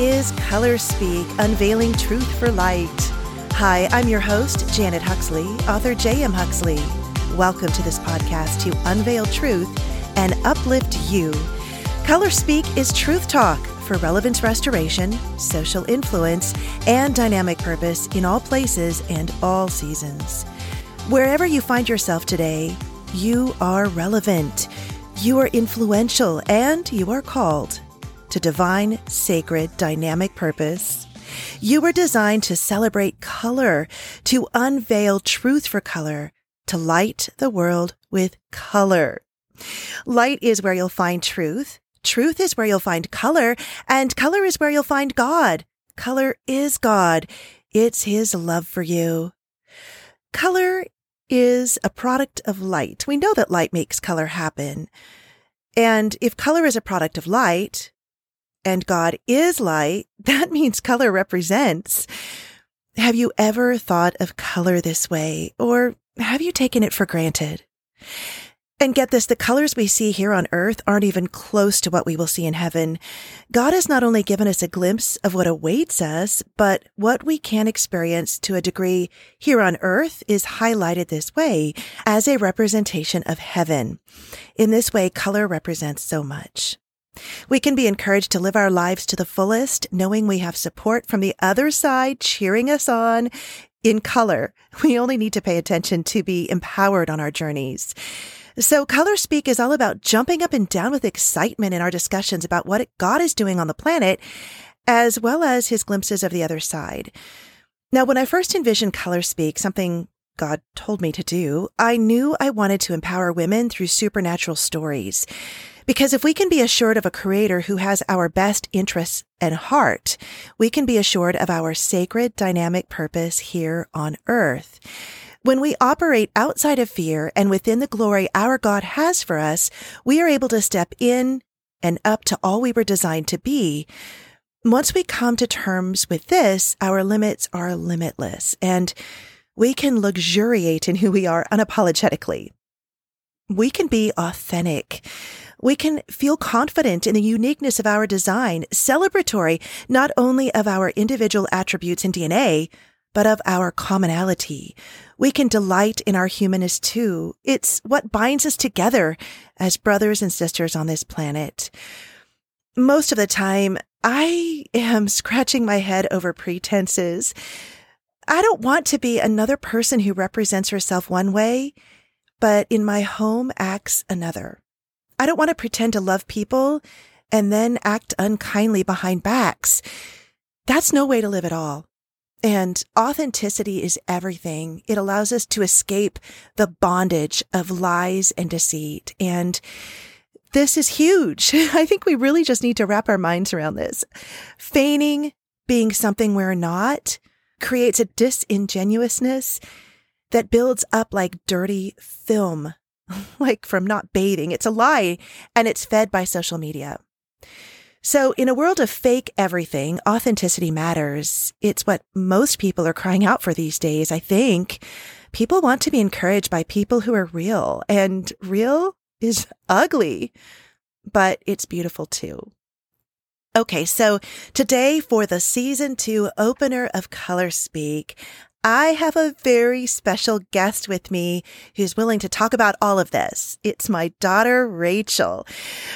Is Color Speak, Unveiling Truth for Light. Hi, I'm your host, Janet Huxley, author J.M. Huxley. Welcome to this podcast to unveil truth and uplift you. Color Speak is truth talk for relevance restoration, social influence, and dynamic purpose in all places and all seasons. Wherever you find yourself today, you are relevant, you are influential, and you are called to divine, sacred, dynamic purpose. You were designed to celebrate color, to unveil truth for color, to light the world with color. Light is where you'll find truth. Truth is where you'll find color, and color is where you'll find God. Color is God. It's His love for you. Color is a product of light. We know that light makes color happen. And if color is a product of light, and God is light, that means color represents. Have you ever thought of color this way, or have you taken it for granted? And get this, the colors we see here on earth aren't even close to what we will see in heaven. God has not only given us a glimpse of what awaits us, but what we can experience to a degree here on earth is highlighted this way as a representation of heaven. In this way, color represents so much. We can be encouraged to live our lives to the fullest, knowing we have support from the other side cheering us on in color. We only need to pay attention to be empowered on our journeys. So Color Speak is all about jumping up and down with excitement in our discussions about what God is doing on the planet, as well as his glimpses of the other side. Now, when I first envisioned Color Speak, something God told me to do, I knew I wanted to empower women through supernatural stories. Because if we can be assured of a creator who has our best interests and heart, we can be assured of our sacred dynamic purpose here on earth. When we operate outside of fear and within the glory our God has for us, we are able to step in and up to all we were designed to be. Once we come to terms with this, our limits are limitless and we can luxuriate in who we are unapologetically. We can be authentic. We can feel confident in the uniqueness of our design, celebratory not only of our individual attributes and DNA, but of our commonality. We can delight in our humanness too. It's what binds us together as brothers and sisters on this planet. Most of the time, I am scratching my head over pretenses. I don't want to be another person who represents herself one way, but in my home acts another. I don't want to pretend to love people and then act unkindly behind backs. That's no way to live at all. And authenticity is everything. It allows us to escape the bondage of lies and deceit. And this is huge. I think we really just need to wrap our minds around this. Feigning being something we're not creates a disingenuousness that builds up like dirty film, like from not bathing. It's a lie and it's fed by social media. So, in a world of fake everything, authenticity matters. It's what most people are crying out for these days, I think. People want to be encouraged by people who are real, and real is ugly, but it's beautiful too. Okay, so today for the season two opener of Color Speak, I have a very special guest with me who's willing to talk about all of this. It's my daughter, Rachel.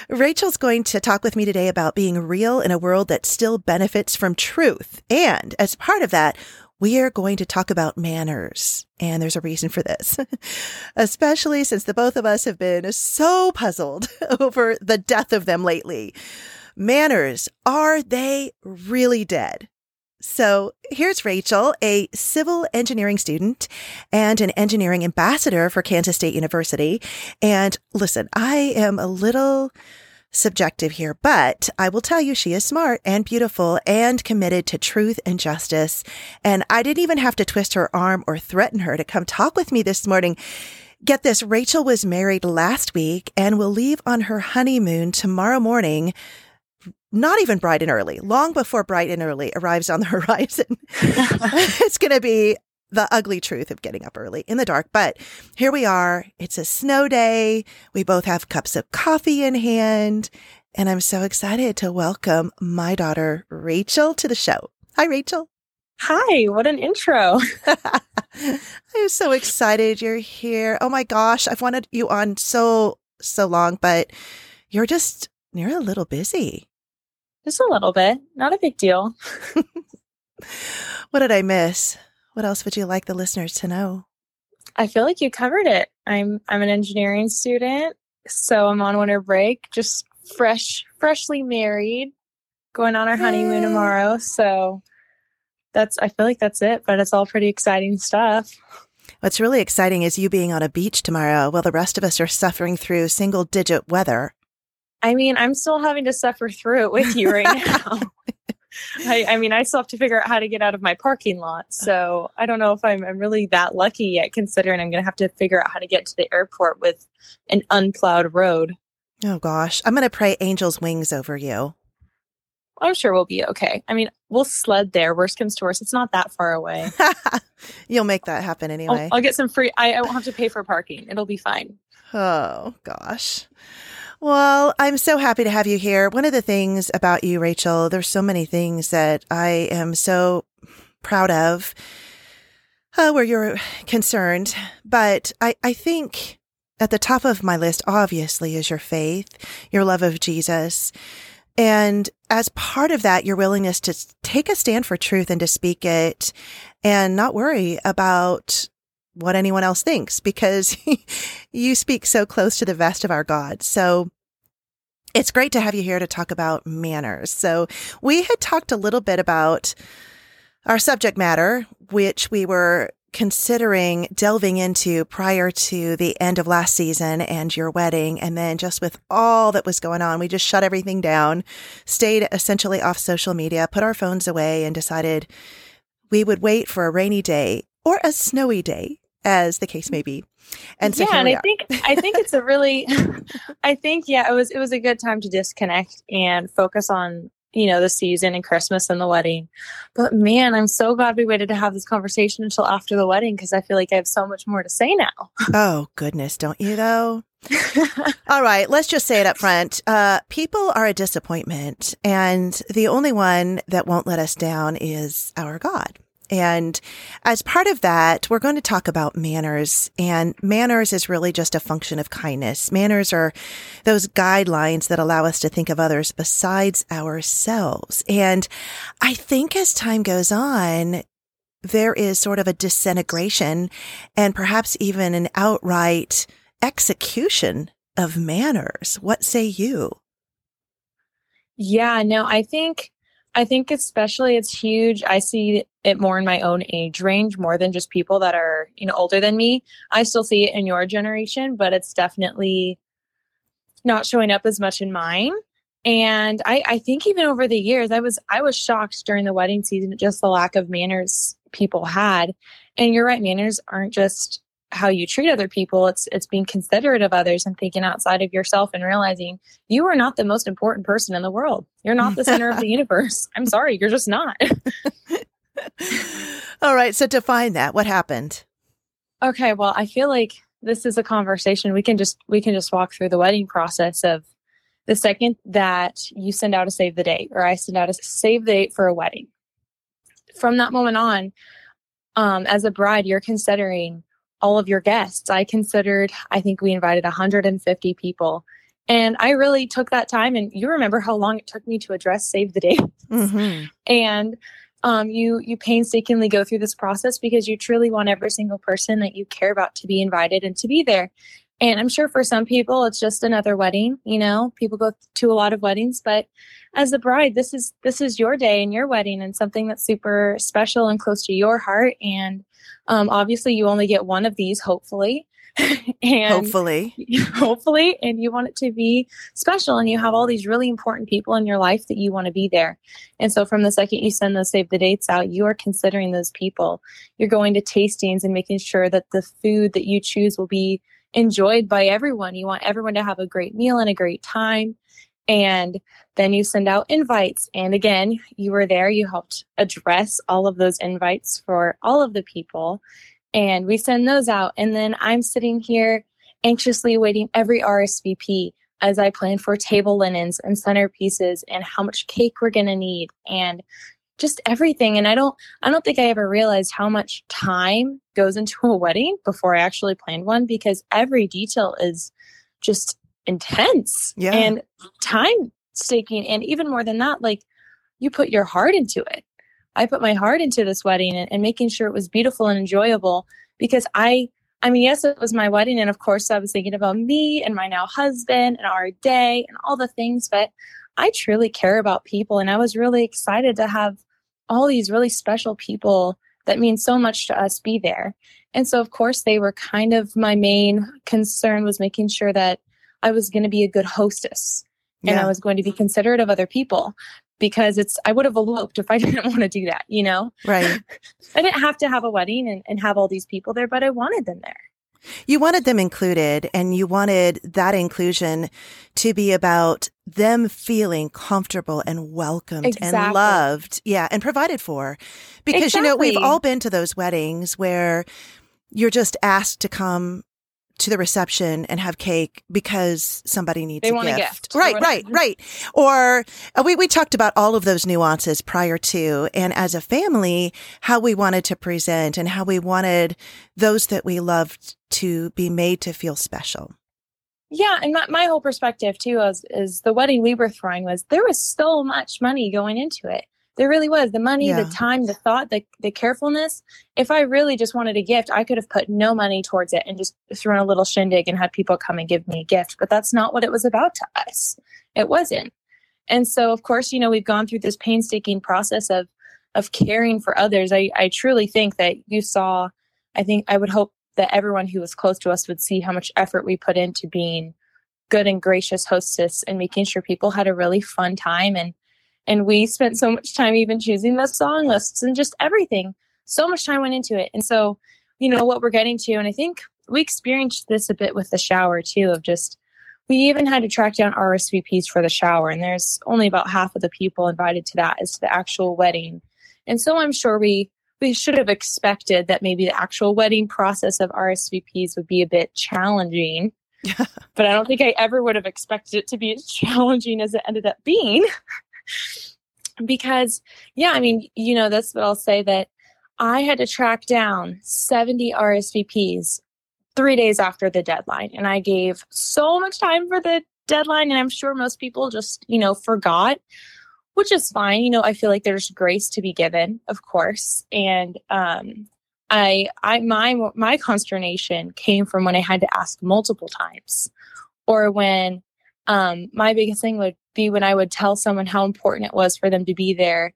Rachel's going to talk with me today about being real in a world that still benefits from truth. And as part of that, we are going to talk about manners. And there's a reason for this, especially since the both of us have been so puzzled over the death of them lately. Manners, are they really dead? So here's Rachel, a civil engineering student and an engineering ambassador for Kansas State University. And listen, I am a little subjective here, but I will tell you she is smart and beautiful and committed to truth and justice. And I didn't even have to twist her arm or threaten her to come talk with me this morning. Get this, Rachel was married last week and will leave on her honeymoon tomorrow morning not even bright and early, long before bright and early arrives on the horizon. it's going to be the ugly truth of getting up early in the dark. But here we are. It's a snow day. We both have cups of coffee in hand and I'm so excited to welcome my daughter, Rachel, to the show. Hi, Rachel. Hi, what an intro. I'm so excited you're here. Oh my gosh, I've wanted you on so, so long, but you're just, you're a little busy. Just a little bit, not a big deal. what did I miss? What else would you like the listeners to know? I feel like you covered it. I'm I'm an engineering student, so I'm on winter break, just fresh freshly married, going on our honeymoon tomorrow. So that's I feel like that's it, but it's all pretty exciting stuff. What's really exciting is you being on a beach tomorrow while the rest of us are suffering through single digit weather. I mean, I'm still having to suffer through it with you right now. I, I, mean, I still have to figure out how to get out of my parking lot. So I don't know if I'm, I'm really that lucky yet, considering I'm going to have to figure out how to get to the airport with an unplowed road. Oh, gosh. I'm going to pray angel's wings over you. I'm sure we'll be okay. I mean, we'll sled there. Worst comes to worst, it's not that far away. You'll make that happen anyway. I'll, I'll get some free. I, I won't have to pay for parking. It'll be fine. Oh gosh. Well, I'm so happy to have you here. One of the things about you, Rachel, there's so many things that I am so proud of uh, where you're concerned. But I, I think at the top of my list, obviously, is your faith, your love of Jesus. And as part of that, your willingness to take a stand for truth and to speak it and not worry about what anyone else thinks because you speak so close to the vest of our God. So it's great to have you here to talk about manners. So we had talked a little bit about our subject matter, which we were considering delving into prior to the end of last season and your wedding. And then just with all that was going on, we just shut everything down, stayed essentially off social media, put our phones away and decided we would wait for a rainy day or a snowy day as the case may be. And so yeah, and I think I think it's a really I think yeah, it was it was a good time to disconnect and focus on you know, the season and Christmas and the wedding. But man, I'm so glad we waited to have this conversation until after the wedding because I feel like I have so much more to say now. oh, goodness, don't you though? All right, let's just say it up front. Uh, people are a disappointment, and the only one that won't let us down is our God. And as part of that, we're going to talk about manners. And manners is really just a function of kindness. Manners are those guidelines that allow us to think of others besides ourselves. And I think as time goes on, there is sort of a disintegration and perhaps even an outright execution of manners. What say you? Yeah, no, I think I think especially it's huge. I see it more in my own age range more than just people that are, you know, older than me. I still see it in your generation, but it's definitely not showing up as much in mine. And I, I think even over the years, I was I was shocked during the wedding season at just the lack of manners people had. And you're right, manners aren't just how you treat other people it's it's being considerate of others and thinking outside of yourself and realizing you are not the most important person in the world. You're not the center of the universe. I'm sorry you're just not. All right so define that. What happened? Okay well i feel like this is a conversation. We can just we can just walk through the wedding process of the second that you send out a save the date or i send out a save the date for a wedding. From that moment on um, as a bride you're considering all of your guests. I considered, I think we invited 150 people. And I really took that time. And you remember how long it took me to address Save the Date. Mm-hmm. and um, you you painstakingly go through this process because you truly want every single person that you care about to be invited and to be there. And I'm sure for some people it's just another wedding, you know, people go to a lot of weddings, but as a bride, this is this is your day and your wedding and something that's super special and close to your heart and um, obviously, you only get one of these, hopefully. and hopefully, hopefully, and you want it to be special, and you have all these really important people in your life that you want to be there. And so, from the second you send those save the dates out, you are considering those people. You're going to tastings and making sure that the food that you choose will be enjoyed by everyone. You want everyone to have a great meal and a great time. And then you send out invites. And again, you were there, you helped address all of those invites for all of the people. And we send those out. And then I'm sitting here anxiously waiting every RSVP as I plan for table linens and centerpieces and how much cake we're going to need and just everything and I don't I don't think I ever realized how much time goes into a wedding before I actually planned one because every detail is just intense yeah. and time staking and even more than that like you put your heart into it i put my heart into this wedding and, and making sure it was beautiful and enjoyable because i i mean yes it was my wedding and of course i was thinking about me and my now husband and our day and all the things but i truly care about people and i was really excited to have all these really special people that mean so much to us be there and so of course they were kind of my main concern was making sure that I was going to be a good hostess and I was going to be considerate of other people because it's I would have eloped if I didn't want to do that, you know? Right. I didn't have to have a wedding and, and have all these people there, but I wanted them there. You wanted them included and you wanted that inclusion to be about them feeling comfortable and welcomed exactly. and loved. Yeah. And provided for. Because, exactly. you know, we've all been to those weddings where you're just asked to come to the reception and have cake because somebody needs they a want gift. a gift. Right, right, right. Or uh, we, we talked about all of those nuances prior to, and as a family, how we wanted to present and how we wanted those that we loved to be made to feel special. Yeah, and my, my whole perspective too is, is the wedding we were throwing was there was so much money going into it. There really was the money, Yeah. the time, the thought, the the carefulness. If I really just wanted a gift, I could have put no money towards it and just thrown a little shindig and had people come and give me a gift. But that's not what it was about to us. It wasn't. And so, of course, you know, we've gone through this painstaking process of of caring for others. I, I truly think that you saw. I think I would hope that everyone who was close to us would see how much effort we put into being good and gracious hostess and making sure people had a really fun time and and we spent so much time even choosing the song lists and just everything. So much time went into it. And so you know what we're getting to and i think we experienced this a bit with the shower too of just we even had to track down rsvps for the shower and there's only about half of the people invited to that as to the actual wedding. And so i'm sure we we should have expected that maybe the actual wedding process of rsvps would be a bit challenging. But i don't think i ever would have expected it to be as challenging as it ended up being because yeah i mean you know that's what i'll say that i had to track down 70 rsvps three days after the deadline and i gave so much time for the deadline and i'm sure most people just you know forgot which is fine. You know i feel like there's grace to be given of course and um i i my my consternation came from when i had to ask multiple times or when um my biggest thing would be when I would tell someone how important it was for them to be there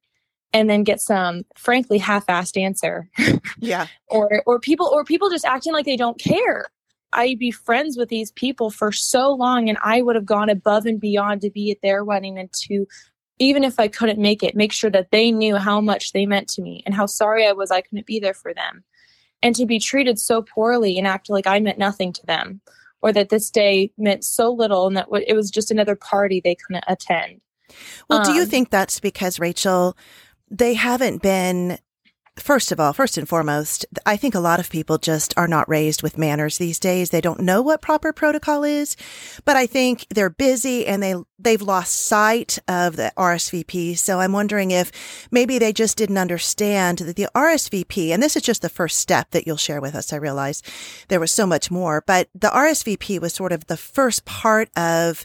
and then get some frankly half-assed answer Yeah. or or people or people just acting like they don't care. I'd be friends with these people for so long and I would have gone above and beyond to be at their wedding and to even if I couldn't make it, make sure that they knew how much they meant to me and how sorry I was I couldn't be there for them. And to be treated so poorly and act like I meant nothing to them or that this day meant so little and that w- it was just another party they couldn't attend. Well, do you Um, think that's because, Rachel, they haven't been, first of all, first and foremost, I think a lot of people just are not raised with manners these days. They don't know what proper protocol is, but I think they're busy and they, they've lost sight of the RSVP. So I'm wondering if maybe they just didn't understand that the RSVP, and this is just the first step that you'll share with us. I realize there was so much more, but the RSVP was sort of the first part of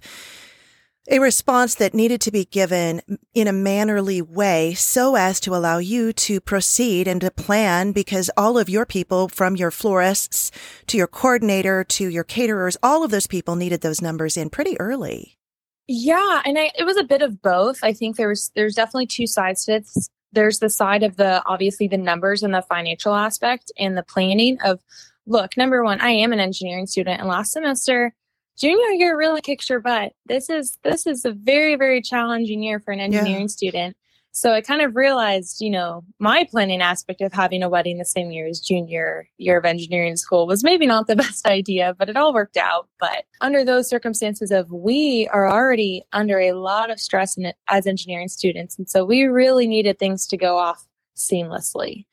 a response that needed to be given in a mannerly way so as to allow you to proceed and to plan because all of your people from your florists to your coordinator to your caterers, all of those people needed those numbers in pretty early. Yeah, and I, it was a bit of both. I think there's there's definitely two sides to it. There's the side of the obviously the numbers and the financial aspect and the planning of look, number one, I am an engineering student and last semester junior year really kicks your butt. This is this is a very, very challenging year for an engineering student. So I kind of realized, you know, my planning aspect of having a wedding the same year as junior year of engineering school was maybe not the best idea, but it all worked out. But under those circumstances of we are already under a lot of stress in it as engineering students. And so we really needed things to go off seamlessly.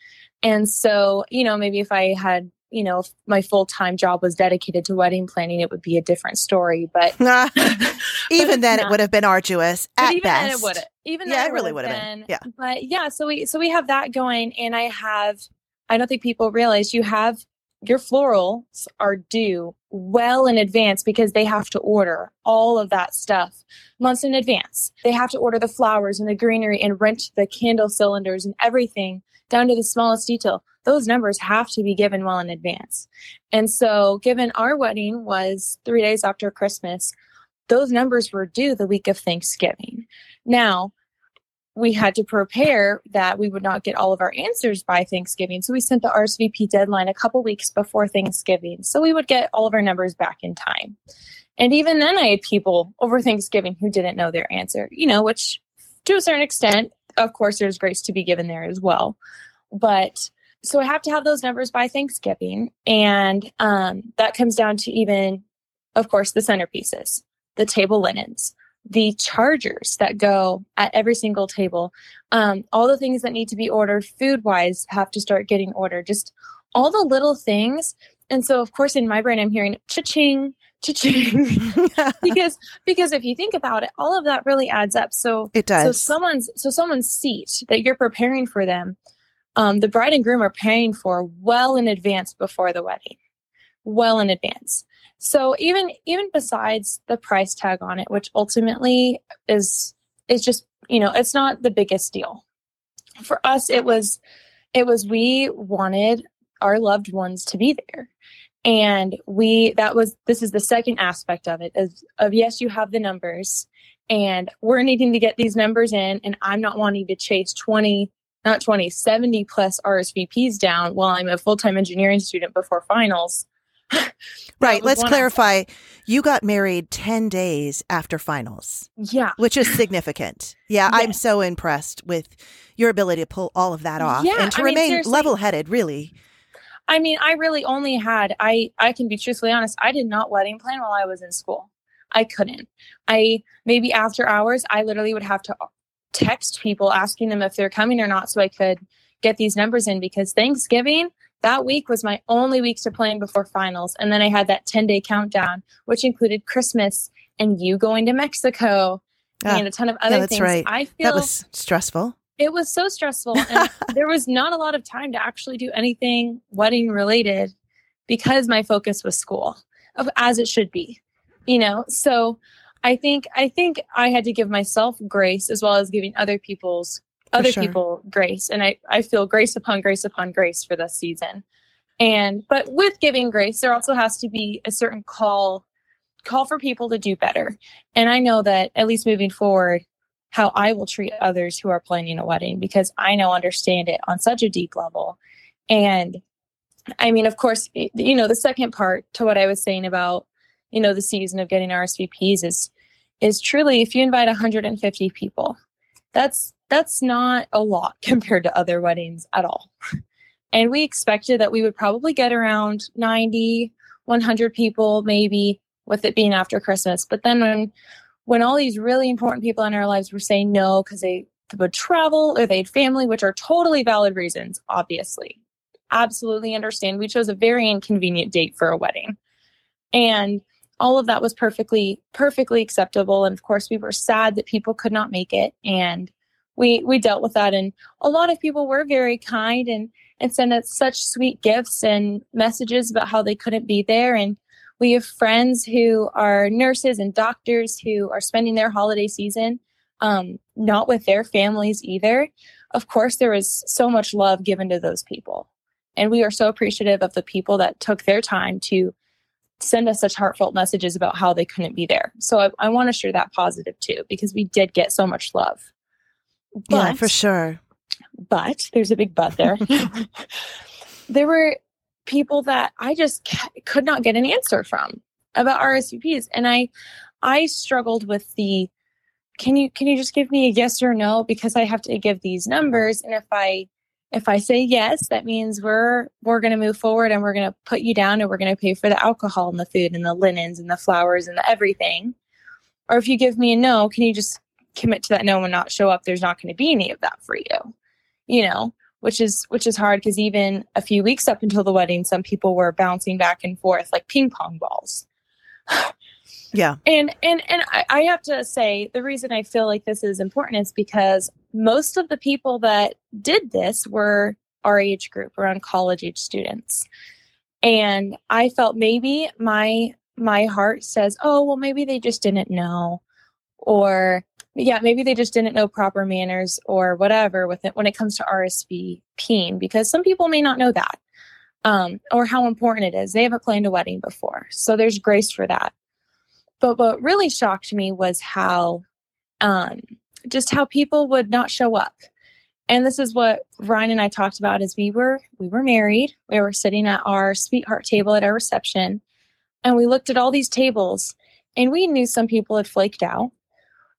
And so, you know, maybe if I had you know, if my full time job was dedicated to wedding planning, it would be a different story. But even then, not. it would have been arduous at best. even best. Then it would. Even yeah, it really would have been. been. Yeah, but yeah, so we so we have that going, and I have. I don't think people realize you have your florals are due well in advance because they have to order all of that stuff months in advance. They have to order the flowers and the greenery and rent the candle cylinders and everything down to the smallest detail. Those numbers have to be given well in advance. And so, given our wedding was three days after Christmas, those numbers were due the week of Thanksgiving. Now, we had to prepare that we would not get all of our answers by Thanksgiving. So we sent the RSVP deadline a couple weeks before Thanksgiving. So we would get all of our numbers back in time. And even then, I had people over Thanksgiving who didn't know their answer, you know, which to a certain extent, of course, there's grace to be given there as well. But so I have to have those numbers by Thanksgiving. And um, that comes down to even, of course, the centerpieces, the table linens, the chargers that go at every single table, um, all the things that need to be ordered food wise have to start getting ordered, just all the little things. And so, of course, in my brain, I'm hearing cha-ching, cha-ching, because because if you think about it, all of that really adds up. So it does. So someone's so someone's seat that you're preparing for them, um, the bride and groom are paying for well in advance before the wedding, well in advance. So even even besides the price tag on it, which ultimately is is just you know it's not the biggest deal for us. It was it was we wanted our loved ones to be there and we that was this is the second aspect of it is of yes you have the numbers and we're needing to get these numbers in and i'm not wanting to chase 20 not 20 70 plus rsvps down while i'm a full-time engineering student before finals right. Let's clarify. You got married 10 days after finals. Yeah. Which is significant. Yeah. Yes. I'm so impressed with your ability to pull all of that off yeah, and to I remain level headed, really. I mean, I really only had, I, I can be truthfully honest, I did not wedding plan while I was in school. I couldn't. I, maybe after hours, I literally would have to text people asking them if they're coming or not so I could get these numbers in because Thanksgiving, that week was my only week to plan before finals. And then I had that 10 day countdown, which included Christmas and you going to Mexico ah, and a ton of other yeah, that's things. Right. I feel that was stressful. It was so stressful. And there was not a lot of time to actually do anything wedding related because my focus was school, as it should be, you know? So I think, I think I had to give myself grace as well as giving other people's other sure. people grace. And I, I feel grace upon grace upon grace for this season. And but with giving grace there also has to be a certain call call for people to do better. And i know that at least moving forward how i will treat others who are planning a wedding because i now understand it on such a deep level. And i mean of course you know the second part to what i was saying about you know the season of getting rsvps is is truly if you invite 150 people that's that's not a lot compared to other weddings at all. And we expected that we would probably get around 90, 100 people, maybe with it being after Christmas. But then when when all these really important people in our lives were saying no because they would travel or they had family, which are totally valid reasons, obviously. Absolutely understand. We chose a very inconvenient date for a wedding. And all of that was perfectly, perfectly acceptable. And of course, we were sad that people could not make it. And we we dealt with that and a lot of people were very kind and and sent us such sweet gifts and messages about how they couldn't be there and we have friends who are nurses and doctors who are spending their holiday season um, not with their families either of course there was so much love given to those people and we are so appreciative of the people that took their time to send us such heartfelt messages about how they couldn't be there so i, I want to share that positive too because we did get so much love but, yeah, for sure. But there's a big but there. there were people that I just could not get an answer from about RSVPs, and I I struggled with the can you can you just give me a yes or no because I have to give these numbers, and if I if I say yes, that means we're we're going to move forward and we're going to put you down and we're going to pay for the alcohol and the food and the linens and the flowers and the everything. Or if you give me a no, can you just commit to that no and not show up, there's not going to be any of that for you. You know, which is which is hard because even a few weeks up until the wedding, some people were bouncing back and forth like ping pong balls. yeah. And and and I, I have to say the reason I feel like this is important is because most of the people that did this were our age group, around college age students. And I felt maybe my my heart says, oh well maybe they just didn't know. Or yeah, maybe they just didn't know proper manners or whatever with it when it comes to RSVPing, because some people may not know that um, or how important it is. They haven't planned a wedding before. So there's grace for that. But what really shocked me was how, um, just how people would not show up. And this is what Ryan and I talked about as we were we were married. We were sitting at our sweetheart table at our reception, and we looked at all these tables, and we knew some people had flaked out.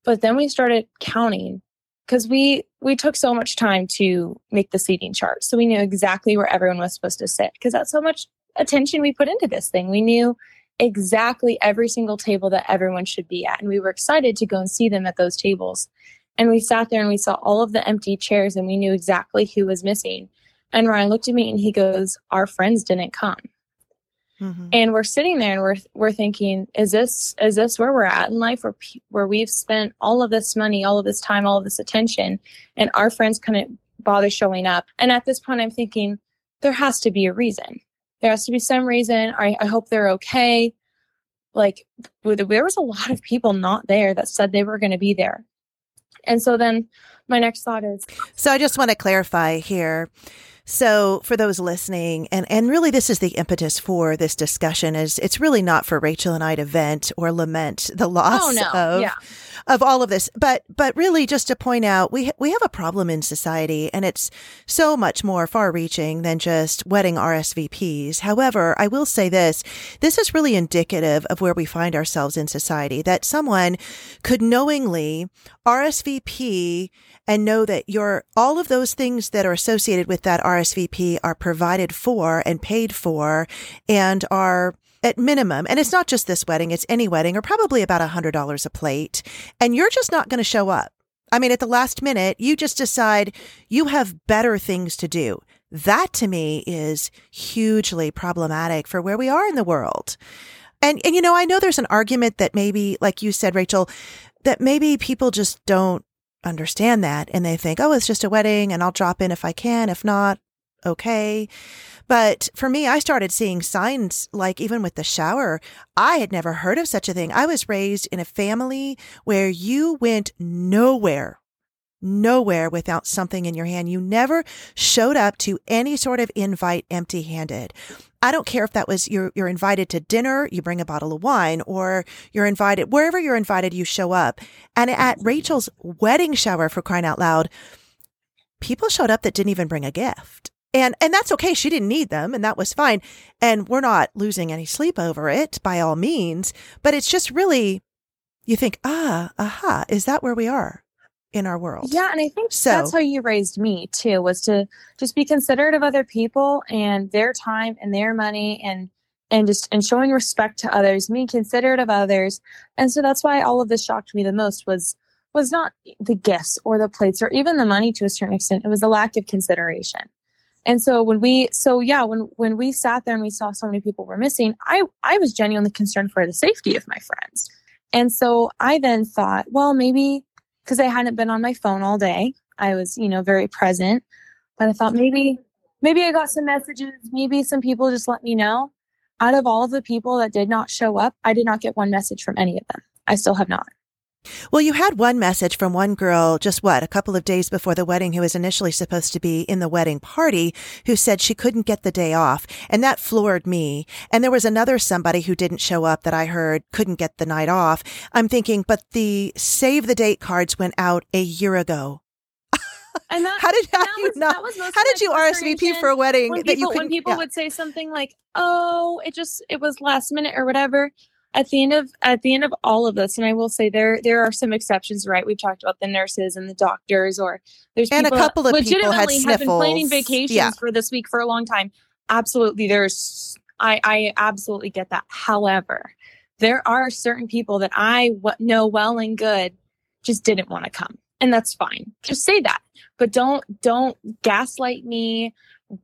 But then we started counting because we we took so much time to make the seating chart so we knew exactly where everyone was supposed to sit because that's how much attention we put into this thing we knew exactly every single table that everyone should be at and we were excited to go and see them at those tables and we sat there and we saw all of the empty chairs and we knew exactly who was missing and ryan looked at me and he goes our friends didn't come Mm-hmm. And we're sitting there and we're we're thinking, is this is this where we're at in life, where where we've spent all of this money, all of this time, all of this attention, and our friends couldn't bother showing up? And at this point, I'm thinking there has to be a reason. There has to be some reason. I, I hope they're okay. Like there was a lot of people not there that said they were going to be there, and so then my next thought is. So I just want to clarify here so for those listening, and, and really this is the impetus for this discussion is it's really not for Rachel and I to vent or lament the oh, loss oh, no. of, yeah. of all of this, but, but really just to point out, we, we have a problem in society and it's so much more far reaching than just wedding RSVPs. However, I will say this, this is really indicative of where we find ourselves in society that someone could knowingly RSVP and know that your all of those things that are associated with that RSVP are provided for and paid for and are at minimum, and it's not just this wedding, it's any wedding, or probably about a $100 a plate, and you're just not going to show up. I mean, at the last minute, you just decide you have better things to do. That to me is hugely problematic for where we are in the world. And, and, you know, I know there's an argument that maybe, like you said, Rachel, that maybe people just don't understand that and they think, oh, it's just a wedding and I'll drop in if I can. If not, okay. But for me, I started seeing signs like even with the shower, I had never heard of such a thing. I was raised in a family where you went nowhere nowhere without something in your hand. You never showed up to any sort of invite empty handed. I don't care if that was you're you're invited to dinner, you bring a bottle of wine, or you're invited wherever you're invited, you show up. And at Rachel's wedding shower, for crying out loud, people showed up that didn't even bring a gift. And and that's okay. She didn't need them, and that was fine. And we're not losing any sleep over it by all means. But it's just really you think, ah, aha, is that where we are? In our world. Yeah, and I think so, that's how you raised me too was to just be considerate of other people and their time and their money and and just and showing respect to others, being considerate of others. And so that's why all of this shocked me the most was was not the gifts or the plates or even the money to a certain extent. It was the lack of consideration. And so when we so yeah, when when we sat there and we saw so many people were missing, I I was genuinely concerned for the safety of my friends. And so I then thought, well, maybe because I hadn't been on my phone all day. I was, you know, very present. But I thought maybe, maybe I got some messages. Maybe some people just let me know. Out of all of the people that did not show up, I did not get one message from any of them. I still have not. Well, you had one message from one girl just what, a couple of days before the wedding who was initially supposed to be in the wedding party who said she couldn't get the day off. And that floored me. And there was another somebody who didn't show up that I heard couldn't get the night off. I'm thinking, but the save the date cards went out a year ago. And that, how did how you was, not, how did you RSVP for a wedding when that people, you when people yeah. would say something like, "Oh, it just it was last minute or whatever," at the end of at the end of all of this and i will say there there are some exceptions right we've talked about the nurses and the doctors or there's and a couple of people had have been planning vacations yeah. for this week for a long time absolutely there's i i absolutely get that however there are certain people that i w- know well and good just didn't want to come and that's fine. Just say that. But don't don't gaslight me.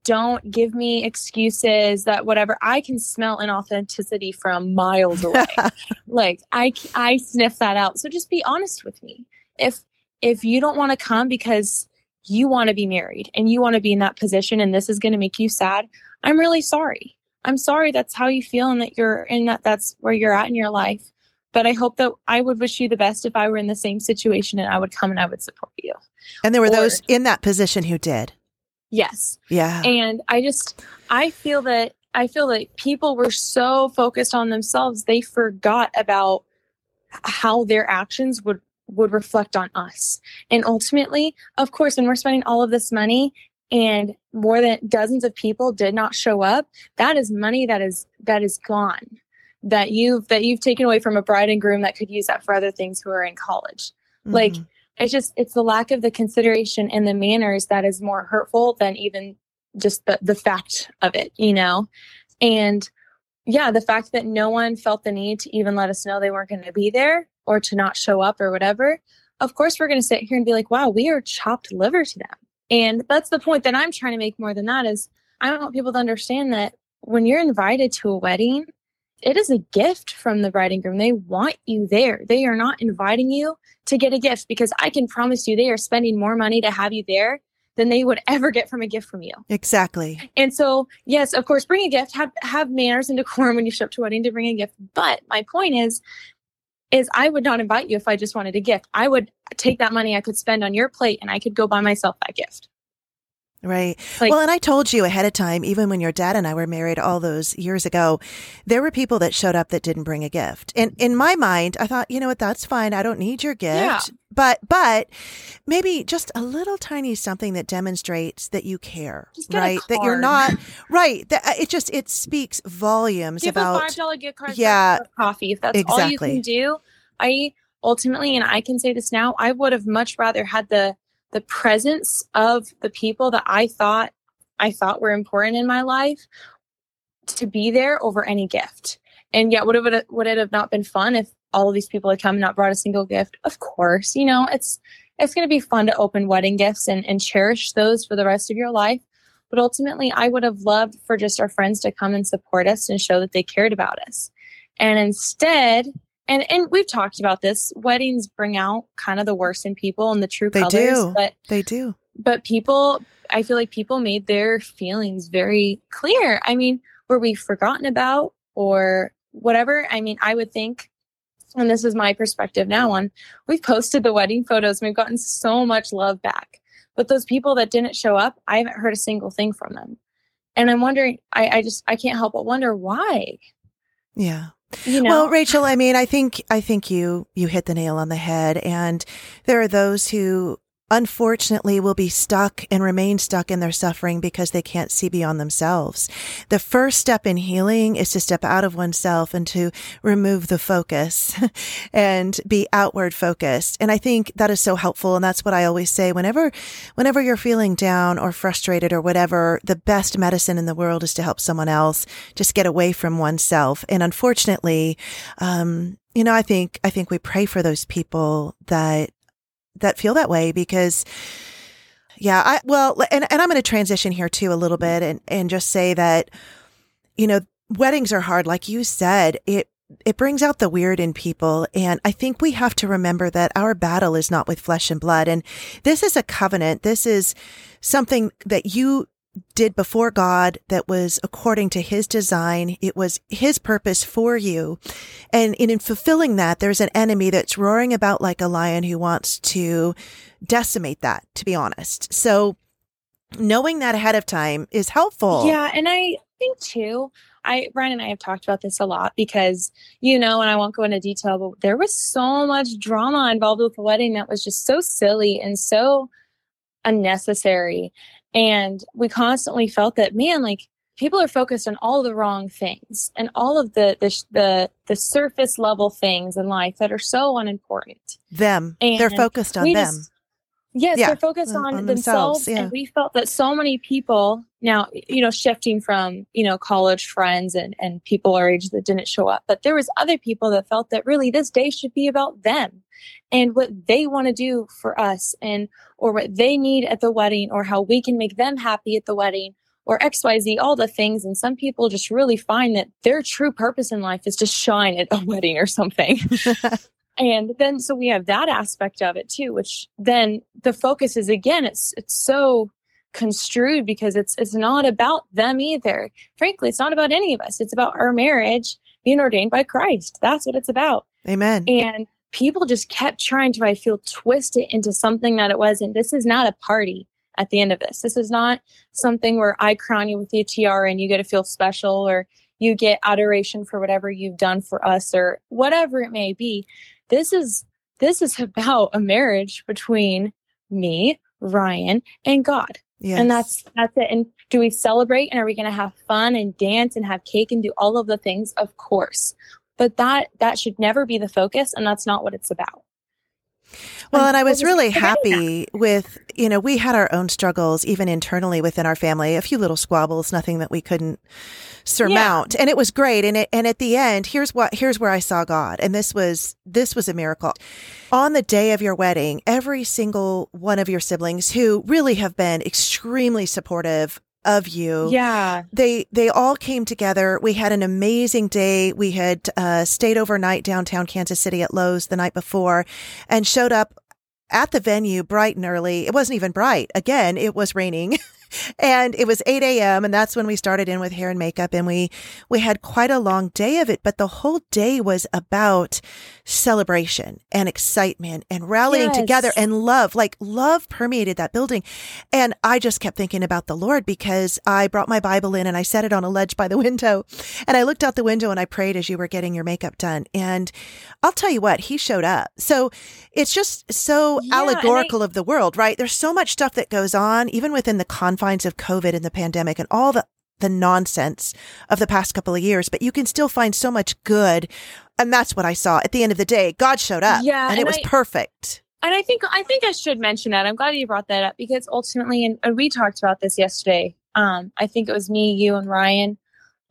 Don't give me excuses that whatever I can smell inauthenticity from miles away. like I I sniff that out. So just be honest with me. If if you don't want to come because you want to be married and you want to be in that position and this is going to make you sad, I'm really sorry. I'm sorry that's how you feel and that you're in that that's where you're at in your life. But I hope that I would wish you the best if I were in the same situation and I would come and I would support you. And there were or, those in that position who did. Yes. Yeah. And I just I feel that I feel that people were so focused on themselves they forgot about how their actions would would reflect on us. And ultimately, of course, when we're spending all of this money and more than dozens of people did not show up, that is money that is that is gone. That you've that you've taken away from a bride and groom that could use that for other things who are in college. Mm-hmm. Like it's just it's the lack of the consideration and the manners that is more hurtful than even just the the fact of it, you know? And yeah, the fact that no one felt the need to even let us know they weren't going to be there or to not show up or whatever, of course we're going to sit here and be like, wow, we are chopped liver to them. And that's the point that I'm trying to make more than that is I want people to understand that when you're invited to a wedding, it is a gift from the bride and groom. They want you there. They are not inviting you to get a gift because I can promise you they are spending more money to have you there than they would ever get from a gift from you. Exactly. And so, yes, of course, bring a gift, have have manners and decorum when you show up to a wedding to bring a gift. But my point is, is I would not invite you if I just wanted a gift. I would take that money I could spend on your plate and I could go buy myself that gift. Right. Like, well, and I told you ahead of time, even when your dad and I were married all those years ago, there were people that showed up that didn't bring a gift. And in my mind, I thought, you know what, that's fine. I don't need your gift. Yeah. But, but maybe just a little tiny something that demonstrates that you care, right? That you're not, right. That uh, it just, it speaks volumes Give about. a $5 gift card yeah, coffee. If that's exactly. all you can do, I ultimately, and I can say this now, I would have much rather had the, the presence of the people that I thought I thought were important in my life to be there over any gift. And yet, would it would it have not been fun if all of these people had come and not brought a single gift? Of course, you know it's it's going to be fun to open wedding gifts and, and cherish those for the rest of your life. But ultimately, I would have loved for just our friends to come and support us and show that they cared about us. And instead, and and we've talked about this. Weddings bring out kind of the worst in people and the true they colors do. but they do. but people i feel like people made their feelings very clear. I mean were we forgotten about or whatever? I mean i would think and this is my perspective now on we've posted the wedding photos and we've gotten so much love back. But those people that didn't show up i haven't heard a single thing from them. And i'm wondering i, I just i can't help but wonder why. Yeah you know? Well, Rachel, I mean, I think I think you you hit the nail on the head and there are those who unfortunately will be stuck and remain stuck in their suffering because they can't see beyond themselves. The first step in healing is to step out of oneself and to remove the focus and be outward focused. And I think that is so helpful. And that's what I always say whenever, whenever you're feeling down or frustrated or whatever, the best medicine in the world is to help someone else. Just get away from oneself. And unfortunately, um, you know, I think, I think we pray for those people that that feel that way because yeah, I well and and I'm going to transition here too a little bit and and just say that you know, weddings are hard like you said. It it brings out the weird in people. And I think we have to remember that our battle is not with flesh and blood. And this is a covenant. This is something that you did before God that was according to his design. It was his purpose for you. And in fulfilling that, there's an enemy that's roaring about like a lion who wants to decimate that, to be honest. So knowing that ahead of time is helpful. Yeah. And I think too, I, Brian and I have talked about this a lot because, you know, and I won't go into detail, but there was so much drama involved with the wedding that was just so silly and so unnecessary. And we constantly felt that, man, like people are focused on all the wrong things and all of the the the, the surface level things in life that are so unimportant. Them. And They're focused on them. Just, Yes, Yeah, they're focused on- on, themselves. themselves, yeah. And we felt that so many people now, you know, shifting from, you know, college friends and, and people our age that didn't show up, but there was other people that felt that really this day should be about them and what they want to do for us and or what they need at the wedding or how we can make them happy at the wedding or XYZ, all the things. And some people just really find that their true purpose in life is to shine at a wedding or something. and then so we have that aspect of it too which then the focus is again it's it's so construed because it's it's not about them either. Frankly it's not about any of us. It's about our marriage being ordained by christ. That's what it's about. Amen. and people just kept trying to i feel twist it into something that it wasn't. This is not a party at the end of this. This is not something where i crown you with the tiara and you get to feel special or you get adoration for whatever you've done for us or whatever it may be this is this is about a marriage between me ryan and god. Yes. and that's that's it. And do we celebrate and are we going to have fun and dance and have cake and do all of the things? Of course. But that that should never be the focus and that's not what it's about Well, and I was really happy with, you know, we had our own struggles even internally within our family, a few little squabbles, nothing that we couldn't surmount. And it was great. And it, and at the end, here's what, here's where I saw God. And this was, this was a miracle. On the day of your wedding, every single one of your siblings who really have been extremely supportive of you yeah they they all came together. We had an amazing day. We had uh, stayed overnight downtown Kansas City at Loews the night before, and showed up at the venue bright and early. It wasn't even bright. Again, it was raining. and it was 8 a.m. and that's when we started in with hair and makeup and we, we had quite a long day of it, but the whole day was about celebration and excitement and rallying Yes. together and love. Like love permeated that building. And I just kept thinking about the Lord because I brought my Bible in and I set it on a ledge by the window and I looked out the window and I prayed as you were getting your makeup done. And I'll tell you what, he showed up. So it's just so Yeah, and I- allegorical of the world, right? There's so much stuff that goes on, even within the confines of COVID and the pandemic and all the the nonsense of the past couple of years, but you can still find so much good. And that's what I saw at the end of the day. God showed up. Yeah, And, it was I- perfect. and I think I think I should mention that. I'm glad you brought that up because ultimately, and, and we talked about this yesterday. Um, I think it was me, you, and Ryan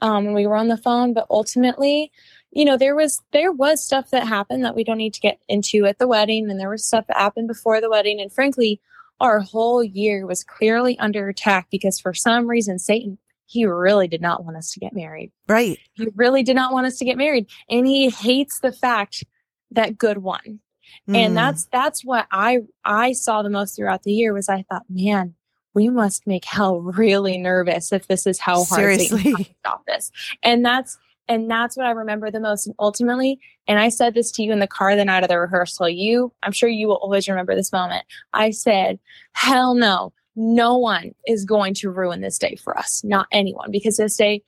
um, when we were on the phone. But ultimately, you know, there was there was stuff that happened that we don't need to get into at the wedding, and there was stuff that happened before the wedding. And frankly, our whole year was clearly under attack because for some reason, Satan he really did not want us to get married. Right. He really did not want us to get married, and he hates the fact that good won Mm. and that's that's what i i saw the most throughout the year was i thought man we must make hell really nervous if this is how hard Seriously. to stop this and that's and that's what i remember the most and ultimately and i said this to you in the car the night of the rehearsal you i'm sure you will always remember this moment i said hell no no one is going to ruin this day for us not anyone because this day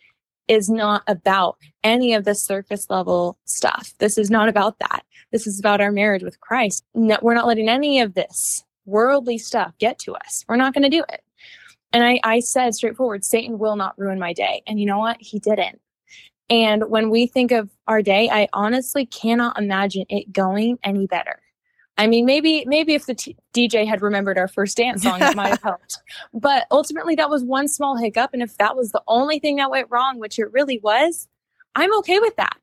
is not about any of the surface level stuff. This is not about that. This is about our marriage with Christ. No, we're not letting any of this worldly stuff get to us. We're not going to do it. And I, I said straightforward, Satan will not ruin my day. And you know what? He didn't. And when we think of our day, I honestly cannot imagine it going any better. I mean, maybe maybe if the t- DJ had remembered our first dance song, it might have helped. But ultimately, that was one small hiccup, and if that was the only thing that went wrong, which it really was, I'm okay with that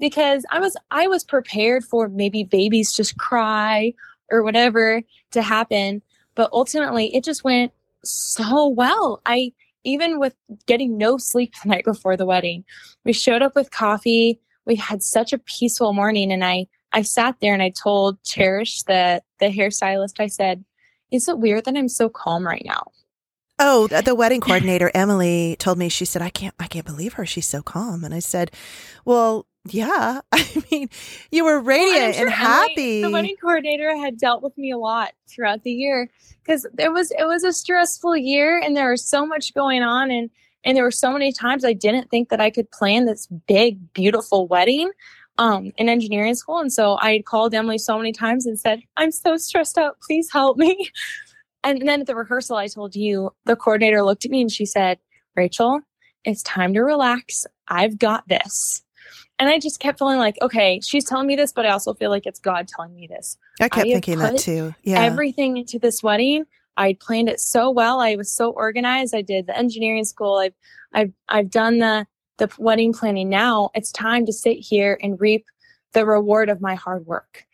because I was I was prepared for maybe babies just cry or whatever to happen, but ultimately, it just went so well. I even with getting no sleep the night before the wedding, we showed up with coffee. We had such a peaceful morning, and I I sat there and I told Cherish, the the hairstylist, I said, "Is it weird that I'm so calm right now?" Oh, the, wedding coordinator, Emily, told me, she said, I can't, I can't believe her. She's so calm. And I said, well, yeah. I mean, you were radiant I'm sure and happy. the wedding coordinator had dealt with me a lot throughout the year because there was it was a stressful year and there was so much going on and and there were so many times I didn't think that I could plan this big beautiful wedding um in engineering school and so I had called Emily so many times and said I'm so stressed out please help me and then at the rehearsal I told you the coordinator looked at me and she said Rachel it's time to relax I've got this and I just kept feeling like, okay, she's telling me this, but I also feel like it's God telling me this. I kept I thinking that too. Yeah. Everything into this wedding. I planned it so well. I was so organized. I did the engineering school. I've I've I've done the the wedding planning. Now it's time to sit here and reap the reward of my hard work.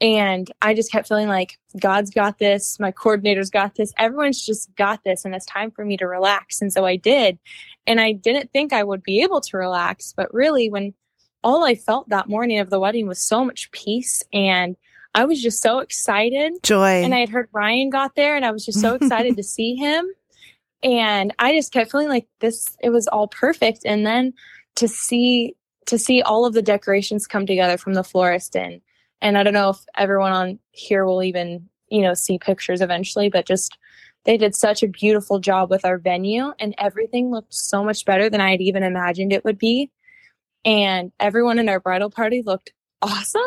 And I just kept feeling like God's got this, my coordinator's got this, everyone's just got this, and it's time for me to relax. And so I did. And I didn't think I would be able to relax, but really, when all I felt that morning of the wedding was so much peace and I was just so excited. Joy. And I had heard Ryan got there and I was just so excited to see him. And I just kept feeling like this, it was all perfect. And then to see, to see all of the decorations come together from the florist and, and I don't know if everyone on here will even, you know, see pictures eventually, but just they did such a beautiful job with our venue and everything looked so much better than I had even imagined it would be and everyone in our bridal party looked awesome.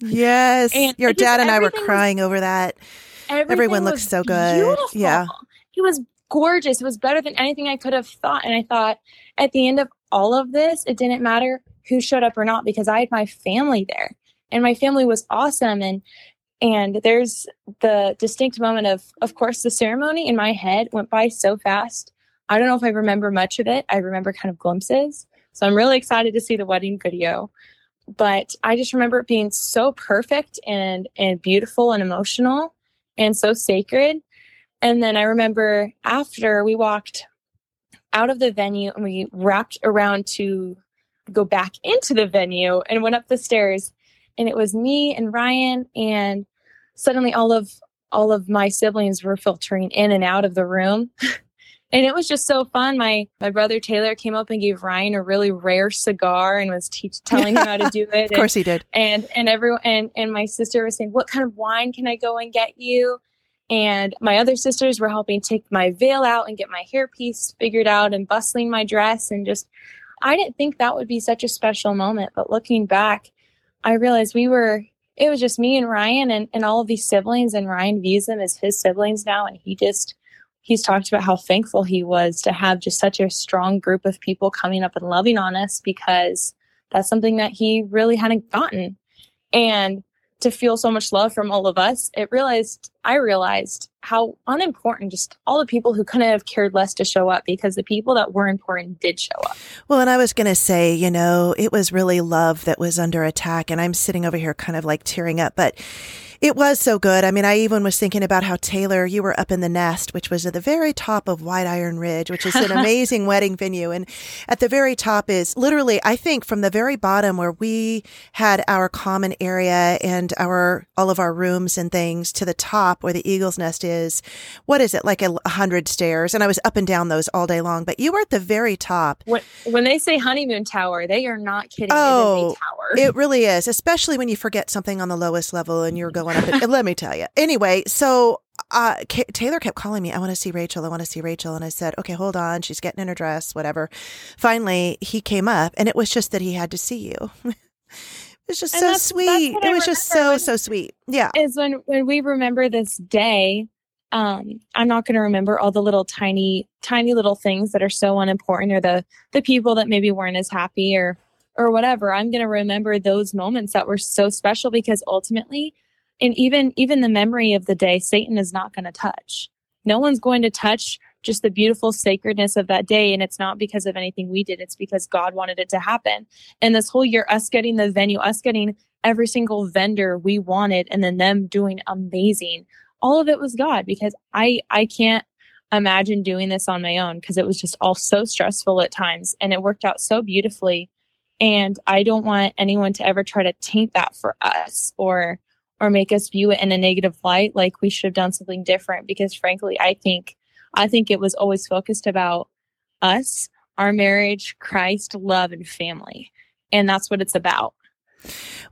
Yes. and Your dad and I were crying was, over that. Everyone looked so good. Beautiful. Yeah. It was gorgeous. It was better than anything I could have thought. And I thought at the end of all of this, it didn't matter who showed up or not because I had my family there. And my family was awesome. And and there's the distinct moment of of course the ceremony in my head went by so fast. I don't know if I remember much of it. I remember kind of glimpses. So I'm really excited to see the wedding video. But I just remember it being so perfect and and beautiful and emotional and so sacred. And then I remember after we walked out of the venue and we wrapped around to go back into the venue and went up the stairs and it was me and Ryan and suddenly all of all of my siblings were filtering in and out of the room and it was just so fun. My my brother Taylor came up and gave Ryan a really rare cigar and was teach, telling him how to do it. of course, he did. And and everyone and and my sister was saying, "What kind of wine can I go and get you?" And my other sisters were helping take my veil out and get my hairpiece figured out and bustling my dress and just. I didn't think that would be such a special moment, but looking back, I realized we were it was just me and Ryan and, and all of these siblings, and Ryan views them as his siblings now, and he just he's talked about how thankful he was to have just such a strong group of people coming up and loving on us because that's something that he really hadn't gotten. And to feel so much love from all of us, it realized I realized how unimportant just all the people who couldn't have cared less to show up because the people that were important did show up. Well, and I was going to say, you know, it was really love that was under attack. And I'm sitting over here kind of like tearing up, but it was so good. I mean, I even was thinking about how Taylor, you were up in the nest, which was at the very top of White Iron Ridge, which is an amazing wedding venue. And at the very top is literally, I think from the very bottom where we had our common area and our, all of our rooms and things to the top where the Eagle's Nest is. What is it? Like a, a hundred stairs. And I was up and down those all day long, but you were at the very top. When, when they say honeymoon tower, they are not kidding. Oh, it, tower. it really is, especially when you forget something on the lowest level and you're going up. And, let me tell you. Anyway, so uh, K- Taylor kept calling me. I want to see Rachel. I want to see Rachel. And I said, okay, hold on. She's getting in her dress, whatever. Finally, he came up, and it was just that he had to see you. it was just and so that's, sweet. That's it was just so when, so sweet. Yeah, is when when we remember this day. Um, I'm not going to remember all the little tiny, tiny little things that are so unimportant, or the the people that maybe weren't as happy, or or whatever. I'm going to remember those moments that were so special because ultimately and even even the memory of the day satan is not going to touch. No one's going to touch just the beautiful sacredness of that day and it's not because of anything we did it's because god wanted it to happen. And this whole year us getting the venue us getting every single vendor we wanted and then them doing amazing all of it was god because i i can't imagine doing this on my own because it was just all so stressful at times and it worked out so beautifully. And i don't want anyone to ever try to taint that for us or or make us view it in a negative light like we should have done something different. Because frankly i think i think it was always focused about us our marriage christ love and family. And that's what it's about.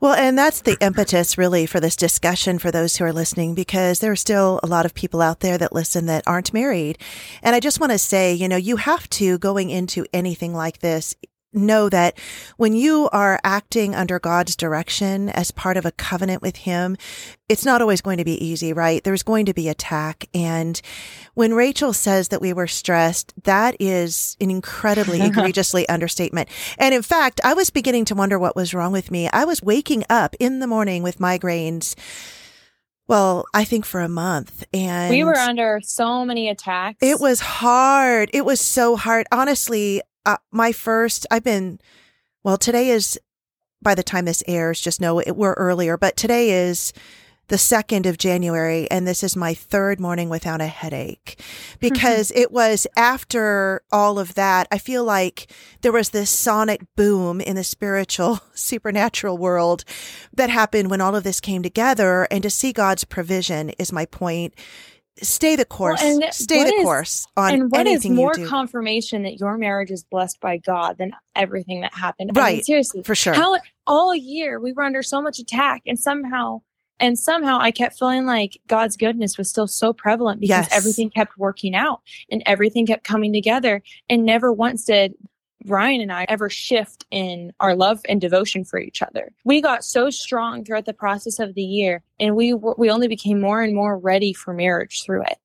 Well, and that's the impetus really for this discussion for those who are listening, because there are still a lot of people out there that listen that aren't married. And I just want to say, you know, you have to going into anything like this, know that when you are acting under God's direction as part of a covenant with Him, it's not always going to be easy, right? There's going to be attack. And when Rachel says that we were stressed, that is an incredibly egregiously understatement. And in fact, I was beginning to wonder what was wrong with me. I was waking up in the morning with migraines. Well, I think for a month. And we were under so many attacks. It was hard. It was so hard. Honestly, uh, my first, I've been, well, today is, by the time this airs, just know it, we're earlier, but today is the 2nd of January, and this is my third morning without a headache because it was after all of that. I feel like there was this sonic boom in the spiritual, supernatural world that happened when all of this came together. And to see God's provision is my point stay the course. Well, stay the is, course on and what anything is more confirmation that your marriage is blessed by God than everything that happened. Right. I mean, seriously. For sure. How all year we were under so much attack and somehow and somehow I kept feeling like God's goodness was still so prevalent because Yes. everything kept working out and everything kept coming together. And never once did Ryan and I ever shift in our love and devotion for each other. We got so strong throughout the process of the year and we we only became more and more ready for marriage through it.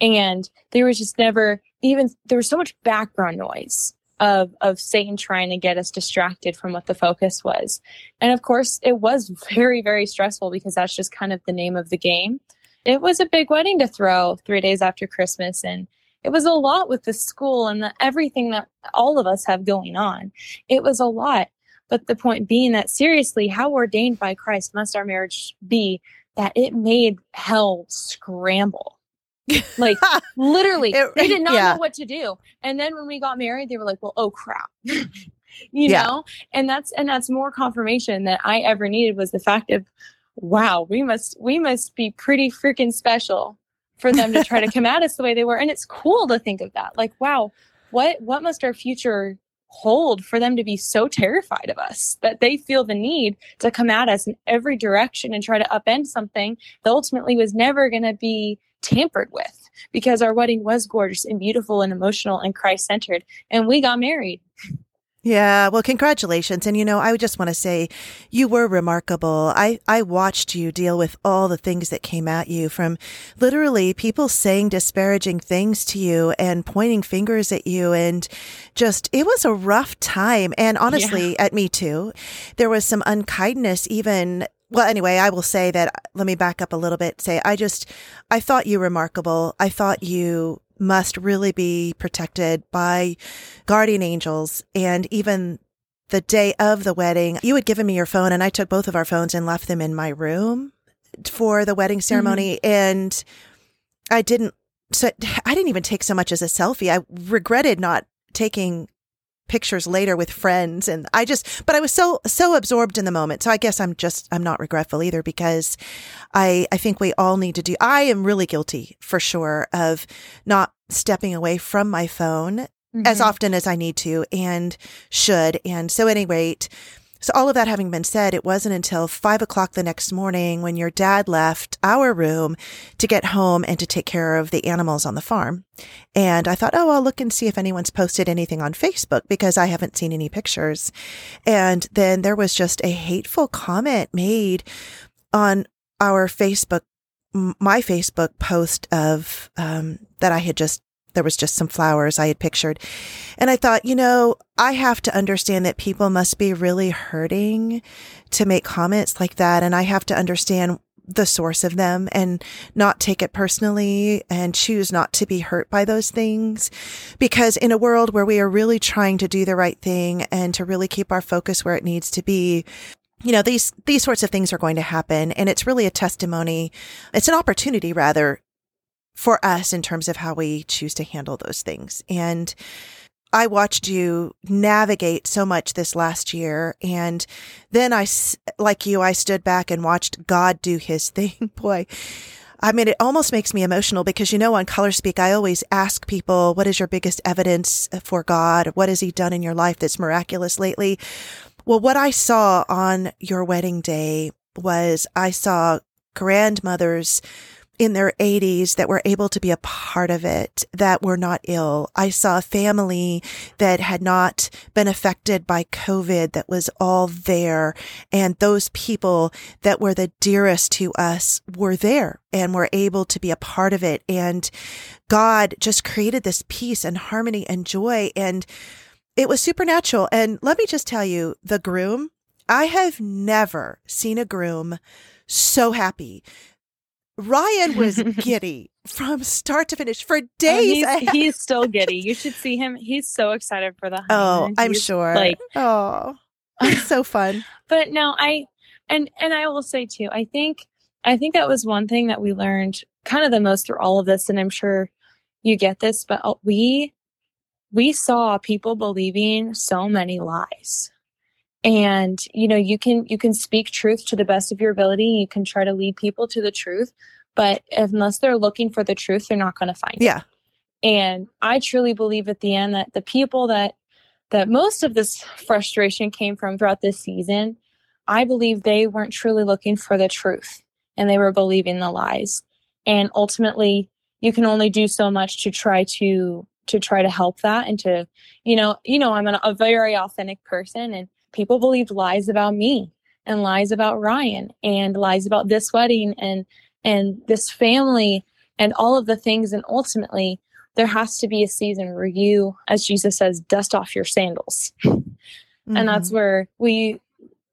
And there was just never even there was so much background noise of of Satan trying to get us distracted from what the focus was. And of course, it was very very stressful because that's just kind of the name of the game. It was a big wedding to throw 3 days after Christmas and it was a lot with the school and the, everything that all of us have going on. It was a lot. But the point being that seriously, how ordained by Christ must our marriage be that it made hell scramble? Like literally, It- they did not yeah. know what to do. And then when we got married, they were like, "Well, oh crap," you Yeah. know. And that's and that's more confirmation that I ever needed was the fact of, wow, we must we must be pretty freaking special for them to try to come at us the way they were. And it's cool to think of that. Like, wow, what what must our future hold for them to be so terrified of us that they feel the need to come at us in every direction and try to upend something that ultimately was never going to be tampered with because our wedding was gorgeous and beautiful and emotional and Christ centered and we got married. Yeah, well, congratulations. And you know, I would just want to say you were remarkable. I, I watched you deal with all the things that came at you from literally people saying disparaging things to you and pointing fingers at you. And just, it was a rough time. And honestly, at me too, there was some unkindness even. Well, anyway, I will say that, let me back up a little bit. Say, I just, I thought you remarkable. I thought you must really be protected by guardian angels. And even the day of the wedding, you had given me your phone and I took both of our phones and left them in my room for the wedding mm-hmm. ceremony. And I didn't, so I didn't even take so much as a selfie. I regretted not taking pictures later with friends and I just but I was so so absorbed in the moment. So I guess I'm just I'm not regretful either because I I think we all need to do I am really guilty for sure of not stepping away from my phone as Mhm. often as I need to and should. And so, at any rate, so all of that having been said, it wasn't until five o'clock the next morning when your dad left our room to get home and to take care of the animals on the farm. And I thought, oh, I'll look and see if anyone's posted anything on Facebook because I haven't seen any pictures. And then there was just a hateful comment made on our Facebook, my Facebook post of um, that I had just there was just some flowers I had pictured. And I thought, you know, I have to understand that people must be really hurting to make comments like that. And I have to understand the source of them and not take it personally and choose not to be hurt by those things. Because in a world where we are really trying to do the right thing and to really keep our focus where it needs to be, you know, these, these sorts of things are going to happen. And it's really a testimony. It's an opportunity rather for us in terms of how we choose to handle those things. And I watched you navigate so much this last year. And then I, like you, I stood back and watched God do his thing. Boy, I mean, it almost makes me emotional because, you know, on Color Speak, I always ask people, what is your biggest evidence for God? What has he done in your life that's miraculous lately? Well, what I saw on your wedding day was I saw grandmothers in their 80s that were able to be a part of it that were not ill. I saw a family that had not been affected by COVID that was all there. And those people that were the dearest to us were there and were able to be a part of it. And God just created this peace and harmony and joy. And it was supernatural. And let me just tell you, the groom, I have never seen a groom so happy Ryan was giddy from start to finish for days. Oh, he's, he's, still giddy. You should see him. He's so excited for the Oh, I'm he's sure. Like, oh, it's so fun. but no, I and and I will say too. I think I think that was one thing that we learned kind of the most through all of this, and I'm sure you get this, but uh, we we saw people believing so many lies and you know you can you can speak truth to the best of your ability. You can try to lead people to the truth but unless they're looking for the truth they're not going to find yeah. it. Yeah. And i truly believe at the end that the people that that most of this frustration came from throughout this season i believe they weren't truly looking for the truth and they were believing the lies. And ultimately you can only do so much to try to to try to help that and to you know you know i'm an, a very authentic person and people believed lies about me and lies about Ryan and lies about this wedding and and this family and all of the things and ultimately there has to be a season where you as Jesus says dust off your sandals. Mm-hmm. And that's mm-hmm. where we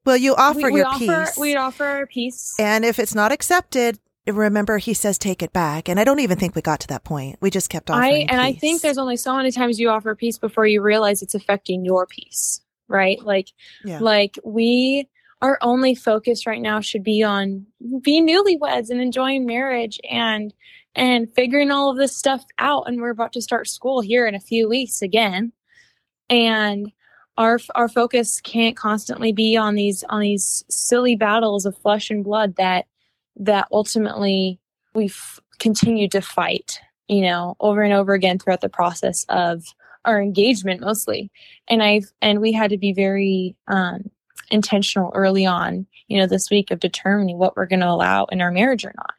well you offer we, we your offer, peace. We'd offer our peace. And if it's not accepted, remember he says take it back and i don't even think we got to that point we just kept offering I, and peace. i think there's only so many times you offer peace before you realize it's affecting your peace right? Like, yeah. like we, our only focus right now should be on being newlyweds and enjoying marriage and, and figuring all of this stuff out. And we're about to start school here in a few weeks again. And our, our focus can't constantly be on these, on these silly battles of flesh and blood that, that ultimately we've continued to fight, you know, over and over again throughout the process of, our engagement mostly. And I've, and we had to be very, um, intentional early on, you know, this week of determining what we're going to allow in our marriage or not.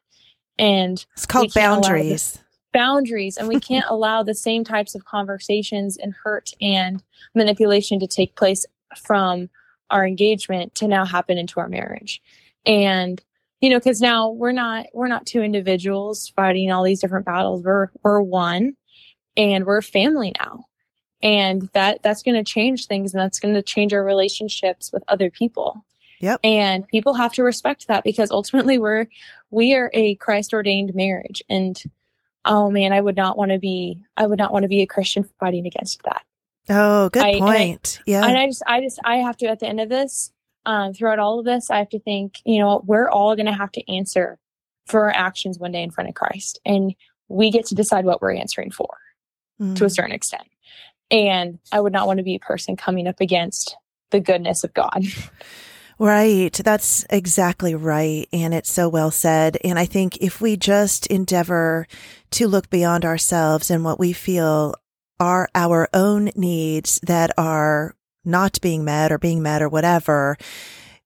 And it's called boundaries. Boundaries. And we can't allow the same types of conversations and hurt and manipulation to take place from our engagement to now happen into our marriage. And you know, because now we're not we're not two individuals fighting all these different battles. We're we're one, and we're a family now and that that's going to change things and that's going to change our relationships with other people. Yep. And people have to respect that because ultimately we're we are a christ ordained marriage. And oh man i would not want to be i would not want to be a christian fighting against that. Oh good I, point I, yeah. and i just i just i have to at the end of this um, throughout all of this i have to think you know we're all going to have to answer for our actions one day in front of christ. And we get to decide what we're answering for mm. to a mm. certain extent and I would not want to be a person coming up against the goodness of God. Right. That's exactly right. And it's so well said. And I think if we just endeavor to look beyond ourselves and what we feel are our own needs that are not being met or being met or whatever,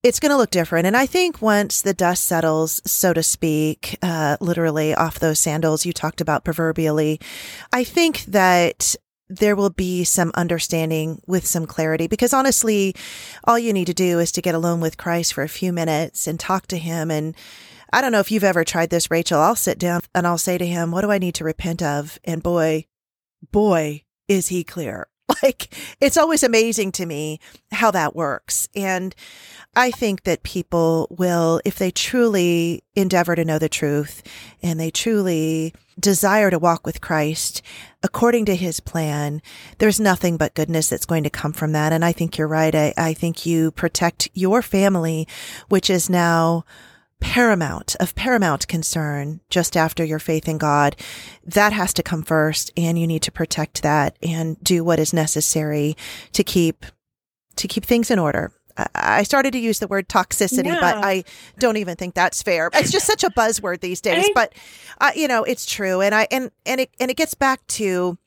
it's going to look different. And I think once the dust settles, so to speak, uh, literally off those sandals you talked about proverbially, I think that there will be some understanding with some clarity because honestly, all you need to do is to get alone with Christ for a few minutes and talk to him. And I don't know if you've ever tried this, Rachel. I'll sit down and I'll say to him, what do I need to repent of? And boy, boy, is he clear. Like it's always amazing to me how that works. And I think that people will, if they truly endeavor to know the truth and they truly desire to walk with Christ according to his plan, there's nothing but goodness that's going to come from that. And I think you're right. I, I think you protect your family, which is now paramount of paramount concern just after your faith in God. That has to come first and you need to protect that and do what is necessary to keep to keep things in order. I started to use the word toxicity, yeah. but I don't even think that's fair. It's just such a buzzword these days, but uh, you know, it's true. And I, and, and it, and it gets back to,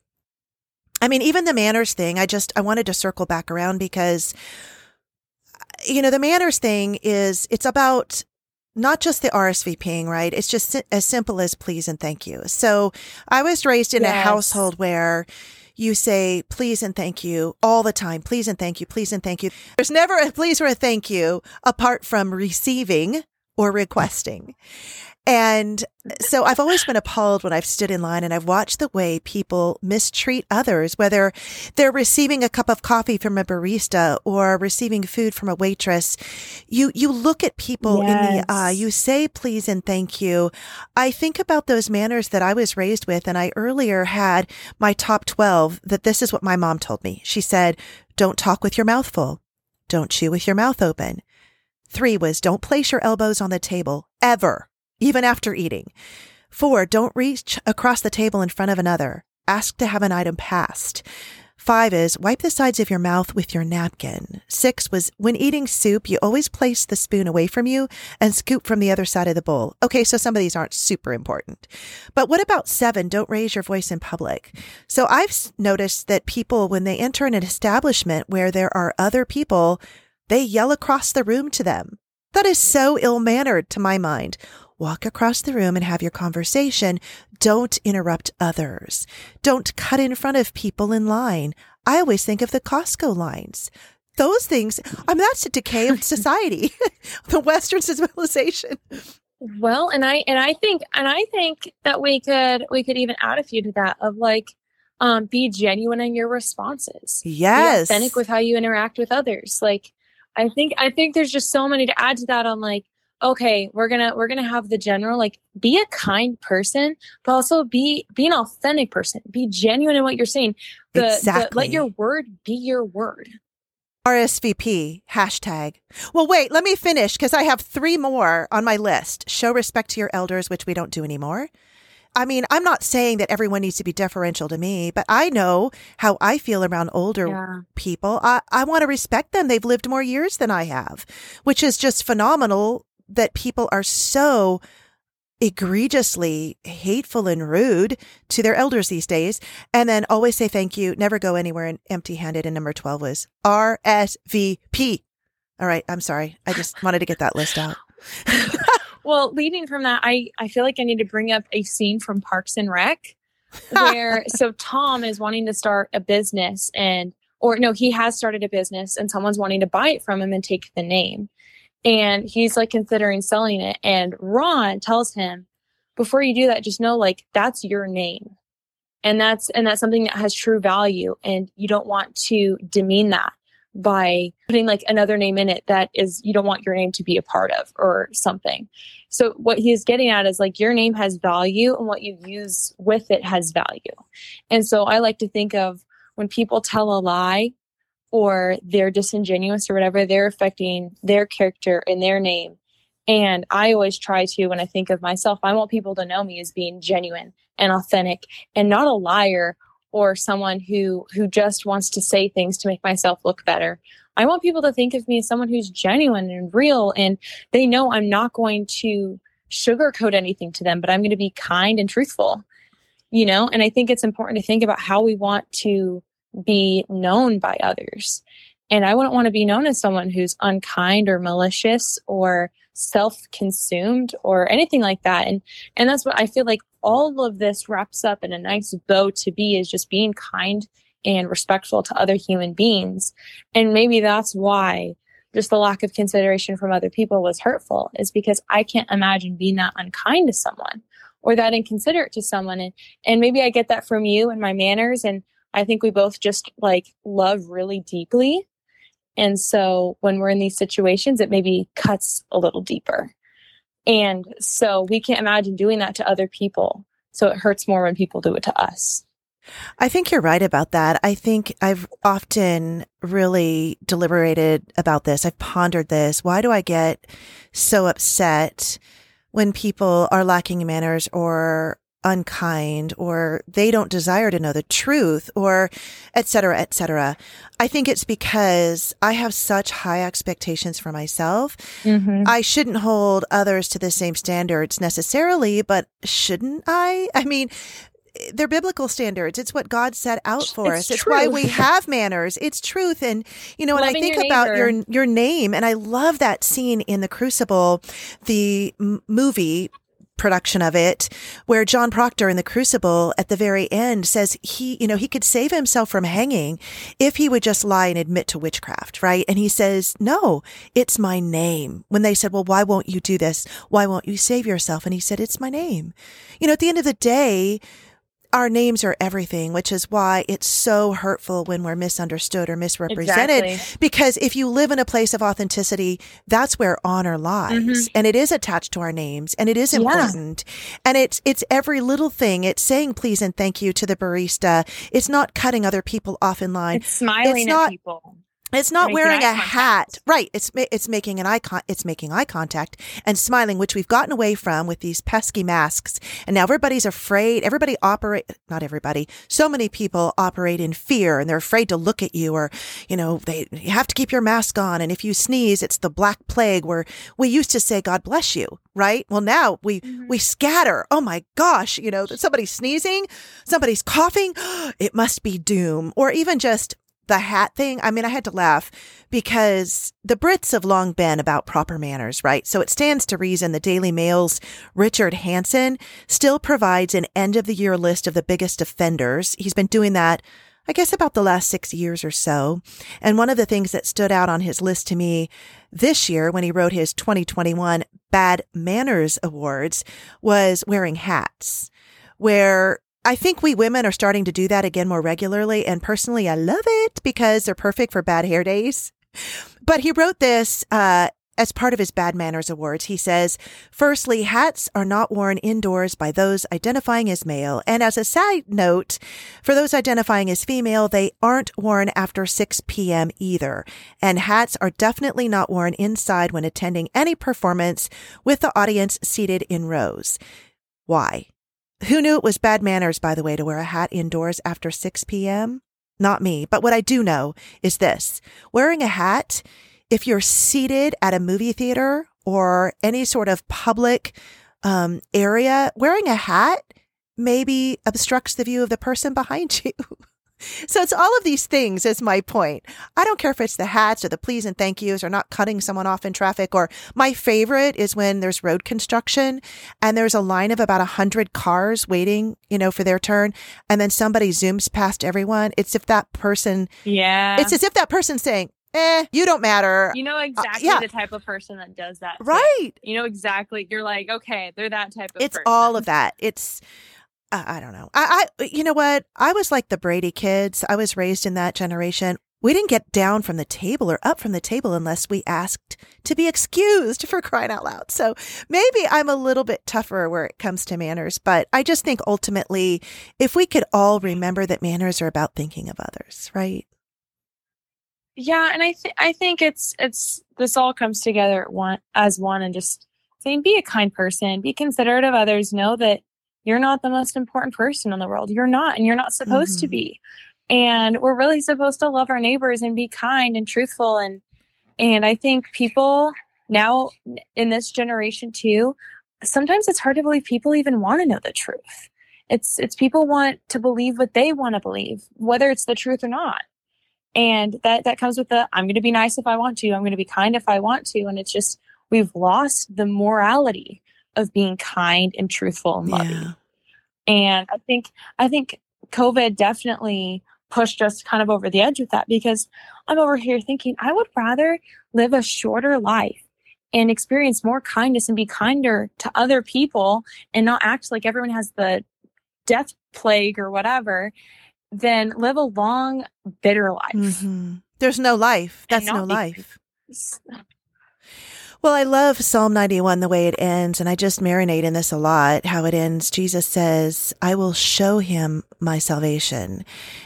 I mean, even the manners thing, I just, I wanted to circle back around because, you know, the manners thing is, it's about not just the RSVPing, right? It's just as simple as please and thank you. So I was raised in yes. a household where you say please and thank you all the time. Please and thank you. Please and thank you. There's never a please or a thank you apart from receiving or requesting. And so I've always been appalled when I've stood in line and I've watched the way people mistreat others, whether they're receiving a cup of coffee from a barista or receiving food from a waitress. You, you look at people yes. in the eye, you say please and thank you. I think about those manners that I was raised with. And I earlier had my top 12 that this is what my mom told me. She said, don't talk with your mouth full. Don't chew with your mouth open. Three was don't place your elbows on the table ever even after eating. Four, don't reach across the table in front of another. Ask to have an item passed. Five is wipe the sides of your mouth with your napkin. Six was when eating soup, you always place the spoon away from you and scoop from the other side of the bowl. Okay, so some of these aren't super important. But what about seven? Don't raise your voice in public. So I've noticed that people, when they enter an establishment where there are other people, they yell across the room to them. That is so ill mannered to my mind walk across the room and have your conversation. Don't interrupt others. Don't cut in front of people in line. I always think of the Costco lines. Those things, I mean, that's a decay of society, the Western civilization. Well, and I, and I think, and I think that we could, we could even add a few to that of like, um, be genuine in your responses. Yes. Be authentic with how you interact with others. Like, I think, I think there's just so many to add to that on like, okay we're gonna we're gonna have the general like be a kind person but also be be an authentic person be genuine in what you're saying the, exactly. The, let your word be your word RSVP hashtag. Well, wait, let me finish because I have three more on my list. Show respect to your elders, which we don't do anymore. I mean, I'm not saying that everyone needs to be deferential to me, but I know how I feel around older yeah. people. I, I want to respect them. They've lived more years than I have, which is just phenomenal that people are so egregiously hateful and rude to their elders these days and then always say thank you never go anywhere empty handed and number 12 was rsvp all right i'm sorry i just wanted to get that list out. Well leading from that i i feel like i need to bring up a scene from parks and rec where so tom is wanting to start a business and or no he has started a business and someone's wanting to buy it from him and take the name and he's like considering selling it. And Ron tells him, before you do that, just know like that's your name. And that's, and that's something that has true value. And you don't want to demean that by putting like another name in it that is, you don't want your name to be a part of or something. So what he's getting at is like your name has value and what you use with it has value. And so I like to think of when people tell a lie, or they're disingenuous or whatever, they're affecting their character and their name. And I always try to, when I think of myself, I want people to know me as being genuine and authentic and not a liar or someone who who just wants to say things to make myself look better. I want people to think of me as someone who's genuine and real and they know I'm not going to sugarcoat anything to them, but I'm going to be kind and truthful. You know, and I think it's important to think about how we want to be known by others. And I wouldn't want to be known as someone who's unkind or malicious or self-consumed or anything like that. And and that's what I feel like all of this wraps up in a nice bow to be is just being kind and respectful to other human beings. And maybe that's why just the lack of consideration from other people was hurtful is because I can't imagine being that unkind to someone or that inconsiderate to someone. And, and maybe I get that from you and my manners and I think we both just like love really deeply. And so when we're in these situations, it maybe cuts a little deeper. And so we can't imagine doing that to other people. So it hurts more when people do it to us. I think you're right about that. I think I've often really deliberated about this. I've pondered this. Why do I get so upset when people are lacking manners or unkind or they don't desire to know the truth or et cetera, et cetera. I think it's because I have such high expectations for myself. Mm-hmm. I shouldn't hold others to the same standards necessarily, but shouldn't I? I mean, they're biblical standards. It's what God set out for It's us. It's why we have manners. It's truth. And, you know, when I think your about your, your name, and I love that scene in The Crucible, the m- movie production of it, where John Proctor in The Crucible at the very end says he, you know, he could save himself from hanging if he would just lie and admit to witchcraft, right? And he says, no, it's my name. When they said, well, why won't you do this? Why won't you save yourself? And he said, it's my name. You know, at the end of the day, our names are everything, which is why it's so hurtful when we're misunderstood or misrepresented. Exactly. Because if you live in a place of authenticity, that's where honor lies. Mhm. And it is attached to our names and it is Yeah. important. And it's it's every little thing. It's saying please and thank you to the barista. It's not cutting other people off in line. It's smiling It's at people. It's not wearing a hat, right? It's it's making an eye con- it's making eye contact and smiling, which we've gotten away from with these pesky masks. And now everybody's afraid. Everybody operate, not everybody. So many people operate in fear, and they're afraid to look at you, or you know, they you have to keep your mask on. And if you sneeze, it's the black plague. Where we used to say, "God bless you," right? Well, now we we scatter. Oh my gosh, you know, somebody's sneezing, somebody's coughing. It must be doom, or even just the hat thing, I mean, I had to laugh because the Brits have long been about proper manners, right? So it stands to reason the Daily Mail's Richard Hansen still provides an end of the year list of the biggest offenders. He's been doing that, I guess, about the last six years or so. And one of the things that stood out on his list to me this year when he wrote his 2021 Bad Manners Awards was wearing hats, where I think we women are starting to do that again more regularly. And personally, I love it because they're perfect for bad hair days. But he wrote this, uh, as part of his Bad Manners Awards, he says, firstly, hats are not worn indoors by those identifying as male. And as a side note, for those identifying as female, they aren't worn after 6 p.m. either. And hats are definitely not worn inside when attending any performance with the audience seated in rows. Why? Who knew it was bad manners, by the way, to wear a hat indoors after 6 p.m.? Not me. But what I do know is this wearing a hat, if you're seated at a movie theater or any sort of public um, area, wearing a hat maybe obstructs the view of the person behind you. So it's all of these things is my point. I don't care if it's the hats or the please and thank yous or not cutting someone off in traffic or my favorite is when there's road construction and there's a line of about a hundred cars waiting, you know, for their turn. And then somebody zooms past everyone. It's if that person, Yeah. it's as if that person's saying, eh, you don't matter. you know exactly yeah. the type of person that does that. Right. You know exactly. You're like, okay, they're that type of It's person. all of that. It's, uh, I don't know. I, I, you know what? I was like the Brady kids. I was raised in that generation. We didn't get down from the table or up from the table unless we asked to be excused for crying out loud. So maybe I'm a little bit tougher where it comes to manners, but I just think ultimately, if we could all remember that manners are about thinking of others, right? Yeah, and I think I think it's it's this all comes together at one as one and just saying be a kind person, be considerate of others, know that you're not the most important person in the world. You're not, and you're not supposed to Mhm. be. And we're really supposed to love our neighbors and be kind and truthful and and I think people now in this generation too, sometimes it's hard to believe people even want to know the truth. It's it's people want to believe what they want to believe, whether it's the truth or not and that that comes with the i'm going to be nice if i want to i'm going to be kind if i want to and it's just we've lost the morality of being kind and truthful and loving Yeah. And i think i think covid definitely pushed us kind of over the edge with that because i'm over here thinking i would rather live a shorter life and experience more kindness and be kinder to other people and not act like everyone has the death plague or whatever than live a long bitter life Mhm. There's no life. That's no be- life. Well, I love Psalm 91 the way it ends, and I just marinate in this a lot. How it ends, Jesus says, I will show him my salvation.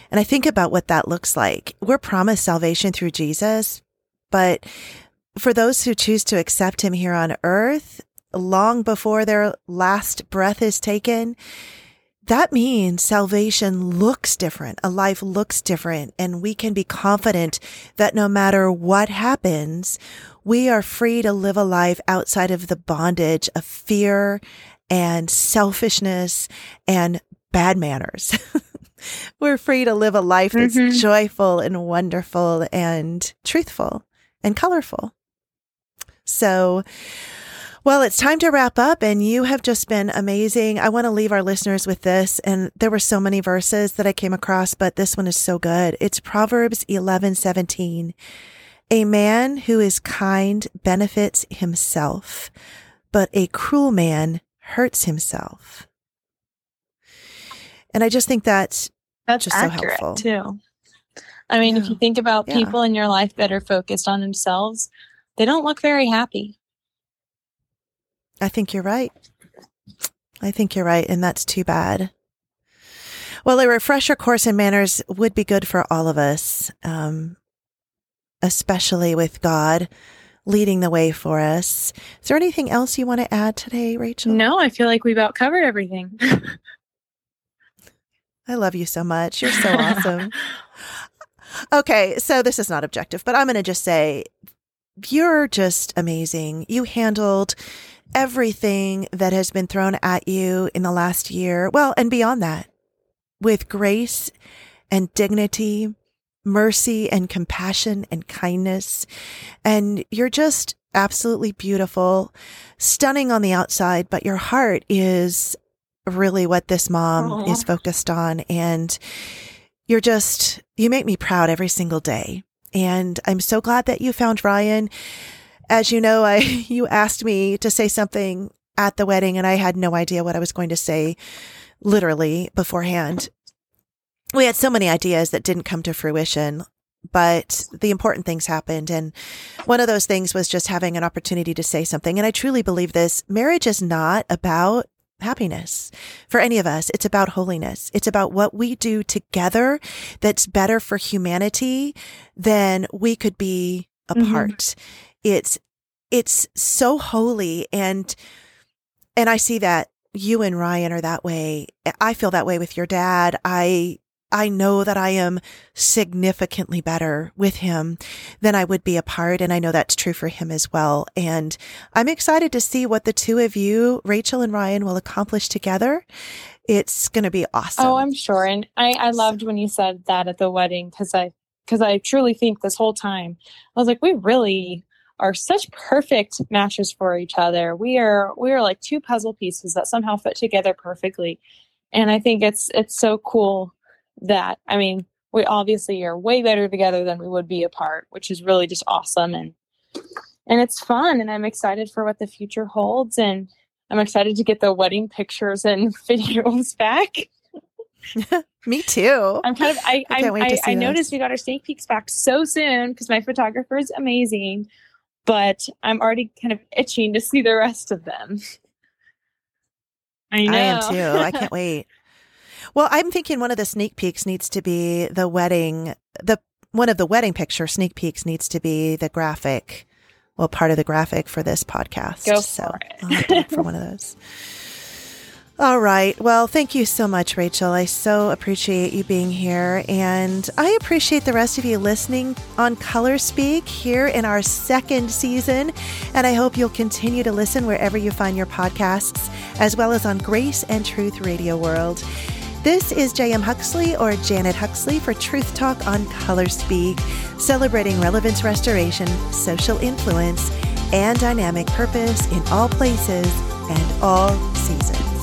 And I think about what that looks like. We're promised salvation through Jesus, but for those who choose to accept him here on earth, long before their last breath is taken, that means salvation looks different. A life looks different. And we can be confident that no matter what happens, we are free to live a life outside of the bondage of fear and selfishness and bad manners. We're free to live a life that's Mhm. joyful and wonderful and truthful and colorful. So, well, it's time to wrap up, and you have just been amazing. I want to leave our listeners with this, and there were so many verses that I came across, but this one is so good. It's Proverbs eleven seventeen. A man who is kind benefits himself, but a cruel man hurts himself. And I just think that's That's Just so accurate helpful. too. I mean, if you think about Yeah. people in your life that are focused on themselves, they don't look very happy. I think you're right. I think you're right. And that's too bad. Well, a refresher course in manners would be good for all of us, um, especially with God leading the way for us. Is there anything else you want to add today, Rachel? No, I feel like we've about covered everything. I love you so much. You're so awesome. Okay, so this is not objective, but I'm going to just say you're just amazing. You handled everything that has been thrown at you in the last year, well, and beyond that, with grace and dignity, mercy and compassion and kindness. And you're just absolutely beautiful, stunning on the outside, but your heart is really what this mom Aw. is focused on. And you're just, you make me proud every single day. And I'm so glad that you found Ryan. As you know, I, you asked me to say something at the wedding and I had no idea what I was going to say literally beforehand. We had so many ideas that didn't come to fruition, but the important things happened. And one of those things was just having an opportunity to say something. And I truly believe this marriage is not about happiness for any of us. It's about holiness. It's about what we do together that's better for humanity than we could be Mhm. apart. It's, it's so holy and, and I see that you and Ryan are that way. I feel that way with your dad. I, I know that I am significantly better with him than I would be apart. And I know that's true for him as well. And I'm excited to see what the two of you, Rachel and Ryan, will accomplish together. It's going to be awesome. Oh, I'm sure. And I, I loved when you said that at the wedding because I because I truly think this whole time I was like, we really are such perfect matches for each other. We are we are like two puzzle pieces that somehow fit together perfectly. And I think it's it's so cool that I mean, we obviously are way better together than we would be apart, which is really just awesome and and it's fun and I'm excited for what the future holds and I'm excited to get the wedding pictures and videos back. Me too. I'm kind of I I I, can't wait to I, see I noticed we got our sneak peeks back so soon because my photographer is amazing, but I'm already kind of itching to see the rest of them. I know. I am too. I can't wait. Well, I'm thinking one of the sneak peeks needs to be the wedding. The one of the wedding picture sneak peeks needs to be the graphic. Well, part of the graphic for this podcast. Go so for it. I'll have to look for one of those. All right. Well, thank you so much, Rachel. I so appreciate you being here. And I appreciate the rest of you listening on Color Speak here in our second season. And I hope you'll continue to listen wherever you find your podcasts, as well as on Grace and Truth Radio World. This is J.M. Huxley or Janet Huxley for Truth Talk on Color Speak, celebrating relevance restoration, social influence, and dynamic purpose in all places and all seasons.